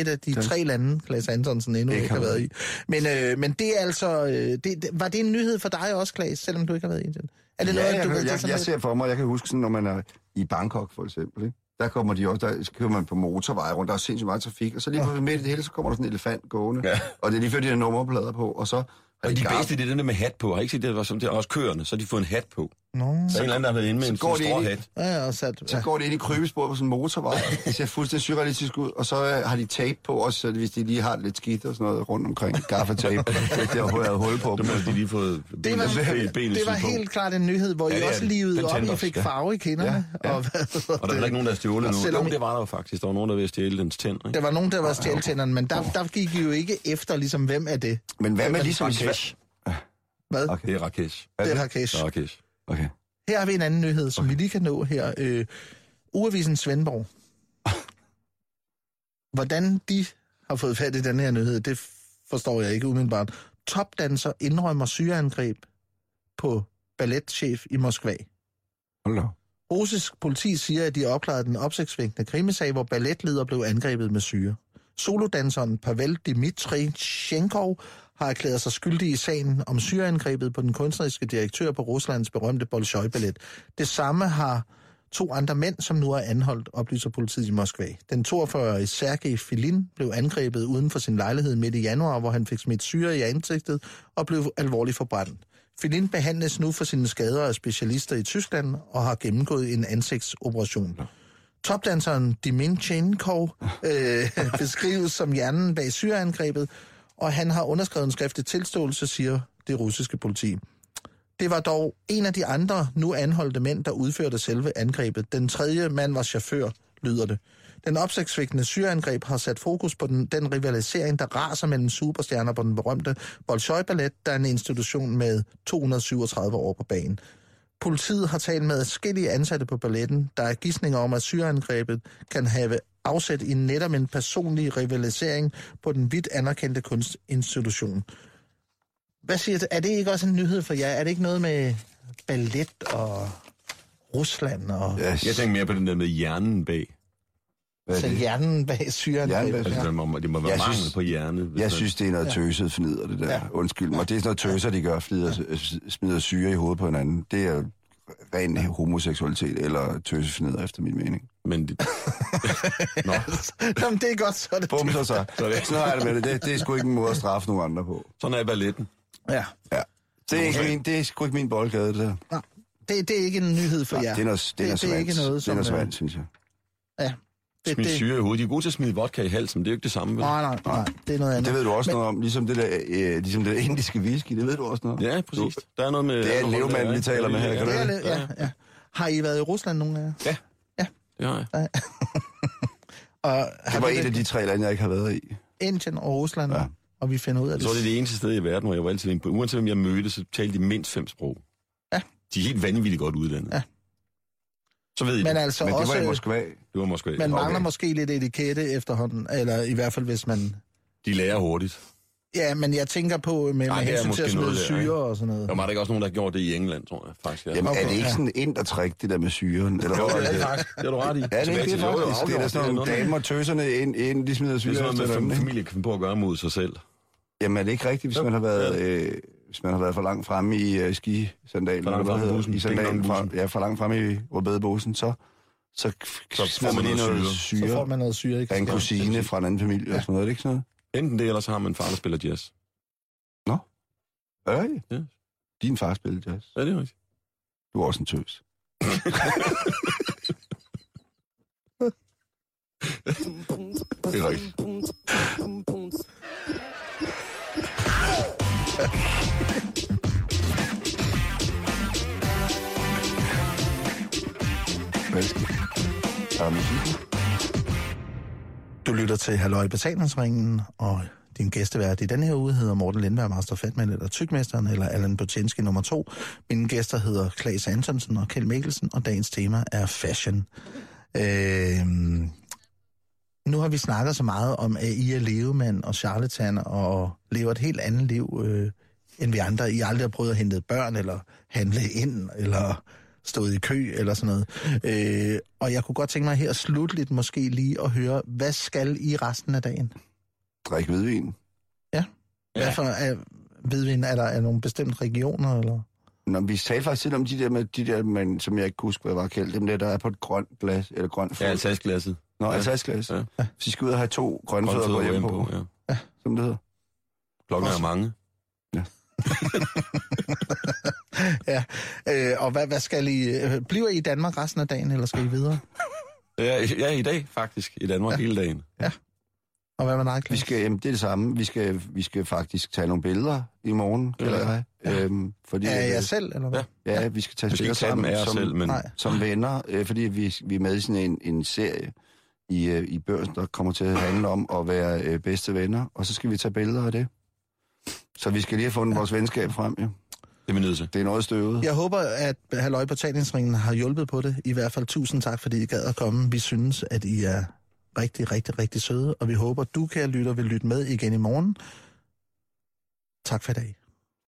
Et af de
Tak.
tre lande, Klaas Antonsen endnu
Ikke
ikke har været i. Men, øh, men det er altså, øh, det, det, var det en nyhed for dig også, Klaas, selvom du ikke har været i Indien? Er det
ja,
noget,
jeg,
du
jeg,
ved,
jeg, jeg
lidt-
ser for mig, jeg kan huske sådan, når man er i Bangkok for eksempel, ikke? der kommer de også, der kører man på motorvej rundt, der er sindssygt meget trafik, og så lige på midt i det hele, så kommer der sådan en elefant gående,
Ja.
og det er lige før, de har nummerplader på, og så
Og de bedste, det er den der med hat på. Har I ikke set det, der var som det er også køerne, så har de fået en hat på.
Nå,
Så en eller anden, der har været inde med
så
en
går
sådan
de
stor
ind i-
hat.
ja, og sat,
Så
ja.
går det ind i krybesporet på sådan en motorvej. Det ser fuldstændig surrealistisk ud. Og så øh, har de tape på også, så hvis de lige har lidt skidt og sådan noget rundt omkring. Gaffatape. det har været hul på.
Dem har de lige fået
Det var,
benet- benet
det var
på.
helt klart en nyhed, hvor
Ja,
I
det er
også
det.
livede op, I fik
ja.
farve i kinderne.
Ja, ja.
Og, hvad hedder
Og der er ikke nogen, der stjålet
Og
nu.
selvom-
det var der jo faktisk. Der var nogen, der ville stjæle dens tænder.
Der var nogen, der var stjæltænderne, men der, der gik I jo ikke efter, ligesom, hvem er det?
Men hvad med ligesom
Rakesh.
Hvad?
Okay.
Det er Rakesh.
Det er Rakesh.
Det er Rakesh.
Okay.
Her har vi en anden nyhed, som vi lige kan nå her. Øh, Uavisen Svendborg. Hvordan de har fået fat i den her nyhed, det forstår jeg ikke umiddelbart. Topdanser indrømmer syreangreb på balletchef i Moskva.
Hold da.
Russisk politi siger, at de har opklaret den opsigtsvækkende krimisag, hvor balletleder blev angrebet med syre. Solodanseren Pavel Dmitrichenko har erklæret sig skyldig i sagen om syreangrebet på den kunstneriske direktør på Ruslands berømte Bolshoi-ballet. Det samme har to andre mænd, som nu er anholdt, oplyser politiet i Moskva. Den 42-årige Sergej Filin blev angrebet uden for sin lejlighed midt i januar, hvor han fik smidt syre i ansigtet og blev alvorligt forbrændt. Filin behandles nu for sine skader af specialister i Tyskland og har gennemgået en ansigtsoperation. Topdanseren Dimichenkov øh, beskrives som hjernen bag syreangrebet, og han har underskrevet en skriftlig tilståelse, siger det russiske politi. Det var dog en af de andre nu anholdte mænd, der udførte selve angrebet. Den tredje mand var chauffør, lyder det. Den opsigtsvækkende syreangreb har sat fokus på den, den rivalisering, der raser mellem superstjerner på den berømte Bolshoi Ballet, der er en institution med 237 år på banen. Politiet har talt med forskellige ansatte på balletten, der er gidsninger om, at syreangrebet kan have afsæt i netop en personlig rivalisering på den vidt anerkendte kunstinstitution. Hvad siger du? Er det ikke også en nyhed for jer? Er det ikke noget med ballet og Rusland og
Yes.
Jeg tænker mere på den der med hjernen bag.
Hvad
så
det?
hjernen bag syreangrebet?
Hjernen bag-
Altså,
Ja.
det må, det må være
Jeg
mangel
synes-
på hjerne.
Jeg
man-
synes, det er noget
Ja.
tøset fnider, det der.
Ja.
Ja. Undskyld mig. Det er sådan noget tøser, de gør, fnider, smider syre i hovedet på hinanden. Det er ren homoseksualitet eller tøsefnider, efter min mening.
Men det, Nå,
Jamen, det er godt, så er det
Bum, så så.
Så er det-
Sådan har jeg det med det. det. Det er sgu ikke en måde at straffe nogen andre på.
sådan er balletten.
Ja.
Ja. Det er, ikke min, det er sgu ikke min boldgade, det der.
Det, det er ikke en nyhed for
Nej,
jer.
det er noget, det er noget
det er ikke noget,
det er
som,
noget
øh,
svans, synes jeg.
Ja. Det,
Smid
det,
syre i hovedet. De er gode til at smide vodka i halsen, men det er jo ikke det samme. Vel?
nej, nej, nej, det er noget andet.
Det ved du også
Men-
noget om, ligesom det der, øh, ligesom det der indiske whisky, det ved du også noget om.
Ja, præcis. Der er noget med...
Det er en levmand, vi taler med her, kan du
Det er
det?
ja, ja. Har I været i Rusland nogen af jer?
Det har jeg.
Og
Det
har
var
du
et af de tre lande, jeg ikke har været i.
Indien og Rusland, ja.
Ja.
og vi finder ud af det.
det er det eneste sted i verden, hvor jeg var altid inde på. Uanset hvem jeg mødte, så talte de mindst fem sprog.
Ja.
De er helt vanvittigt godt uddannet.
Ja.
Så ved I
Men
det.
altså
Men det
også,
var i Moskva.
Det var måske...
man
Okay.
mangler måske lidt etikette efterhånden, eller i hvert fald hvis man...
De lærer hurtigt.
Ja, men jeg tænker på med, med
Ej, det er
hensyn til
måske
at smide syre
ikke?
og sådan noget.
Der var der ikke også nogen, der gjorde det i England, tror jeg faktisk. Ja.
Jamen,
Okay,
er det ikke sådan der træk, det der med syren? Eller
Jo, det
er
er
det?
Det er du ret i.
Det er
Tilbage
ikke det, faktisk. Det er da sådan nogle damer tøserne ind, ind de smider
Det er
syre
sådan noget, familie kan på at gøre mod sig selv.
Jamen, er det ikke rigtigt, hvis man har været...
det
Øh, hvis man har været for langt fremme i uh, skisandalen,
For langt
eller hvad
fremme i
i sandalen, fra,
Ding-dong-bussen.
ja, for langt fremme i rødbedebussen, så, så,
Så
smider
får man
lige
noget
noget
syre.
syre,
Så får man noget syre, ikke?
af en kusine fra en anden familie, og sådan noget, ikke sådan noget?
Enten det, eller så har man en far, der spiller jazz.
Er det?
Ja.
Din far spillede jazz.
Ja, det er rigtigt.
Du er også en tøs.
Det er rigtigt.
Er der musik?
Du lytter til Halløj betalingsringen, og din gæstevært i denne her uge hedder Morten Lindberg, Master Fatman, eller Tykmesteren, eller Allan Botinski nummer to. Mine gæster hedder Klaas Antonsen og Kjeld Mikkelsen, og dagens tema er fashion. Øh, nu har vi snakket så meget om, at I er levemand og charlatan, og lever et helt andet liv, øh, end vi andre. I aldrig har prøvet at hente børn, eller handle ind, eller stået i kø, eller sådan noget. Øh, og jeg kunne godt tænke mig her slutligt måske lige at høre, hvad skal I resten af dagen?
Drik hvidvin.
Hvad for er, hvidvin? Er der er nogle bestemte regioner, eller?
Nå, vi talte faktisk lidt om de der, med, de der men, som jeg ikke kunne huske, hvad var kaldt. Dem der, der er på et grønt glas, eller grønt
Ja,
fod.
tasglasset.
Nå,
ja.
alsagsglas.
Ja.
Ja. Så de skal ud og have to grønne fødder at gå hjem på,
Ja.
som det hedder.
Klokken er mange.
ja. Øh, og hvad, hvad skal I... Øh, bliver I i Danmark resten af dagen, eller skal I videre?
Ja, ja, i dag faktisk. I Danmark ja. hele dagen.
Og hvad med dig,
Vi skal, jamen, det er det samme. Vi skal, vi skal faktisk tage nogle billeder i morgen,
Ja.
eller hvad? Øhm, fordi,
Er jeg selv, eller hvad?
Ja.
Ja, vi skal tage
Vi skal
billeder sammen som,
selv, men
Nej.
som venner, øh, fordi vi, vi er med i sådan en, en serie i, øh, i børsen, der kommer til at handle om at være øh, bedste venner, og så skal vi tage billeder af det. Så vi skal lige have fundet vores venskab frem, ja.
Det er nødt til.
Det er noget støvet.
Jeg håber, at Halløj Betalingsringen har hjulpet på det. I hvert fald tusind tak, fordi I gad at komme. Vi synes, at I er rigtig, rigtig, rigtig søde, og vi håber, du, kære lytter, vil lytte med igen i morgen. Tak for i dag.